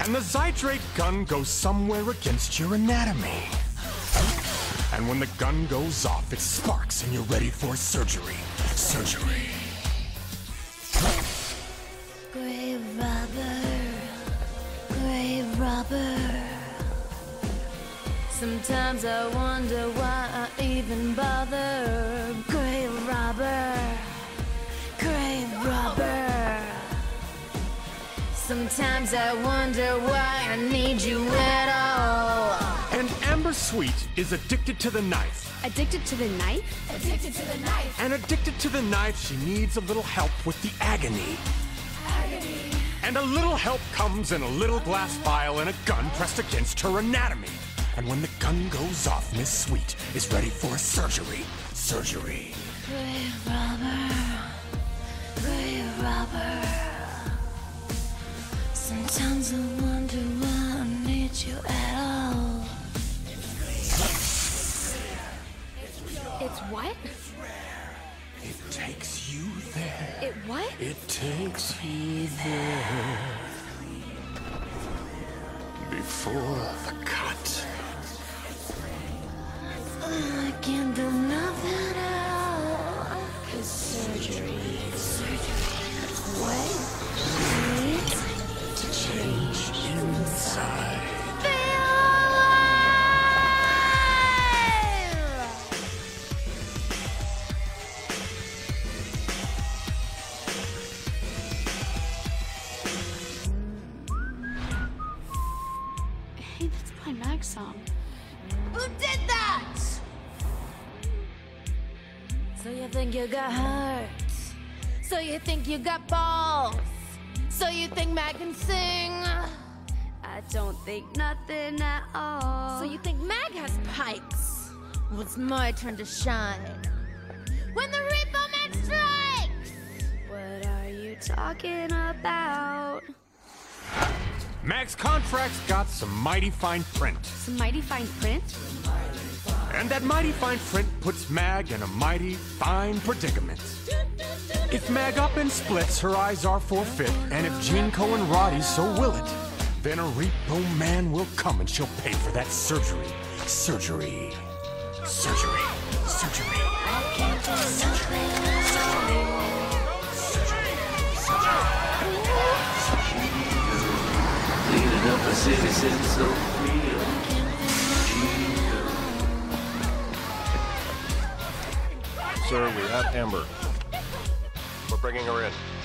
And the Zydrate gun goes somewhere against your anatomy. And when the gun goes off, it sparks and you're ready for surgery. Surgery. Grave robber. Grave robber. Sometimes I wonder why I even bother. Grave robber. Grave robber. Sometimes I wonder why I need you at all. And Amber Sweet is addicted to the knife. Addicted to the knife? Addicted to the knife. And addicted to the knife, she needs a little help with the agony. And a little help comes in a little glass vial and a gun pressed against her anatomy. And when the gun goes off, Miss Sweet is ready for a surgery. Surgery. Grave robber. Grave robber. Sometimes I wonder why I need you what? It takes you there. It what? It takes you there. Before the cut. I can't do nothing at all. Cause surgery, surgery, what needs to change inside. Think you got balls? So you think Mag can sing? I don't think nothing at all. So you think Mag has pipes? Well, it's my turn to shine. When the Repo Man strikes! What are you talking about? Mag's contract's got some mighty fine print. Some mighty fine print? And that mighty fine print puts Mag in a mighty fine predicament. If Mag up and splits, her eyes are forfeit. And if Gene Cohen Roddy, so will it, then a repo man will come and she'll pay for that surgery. Surgery. Surgery. Surgery. A city sitting so Sir, we have Amber. We're bringing her in.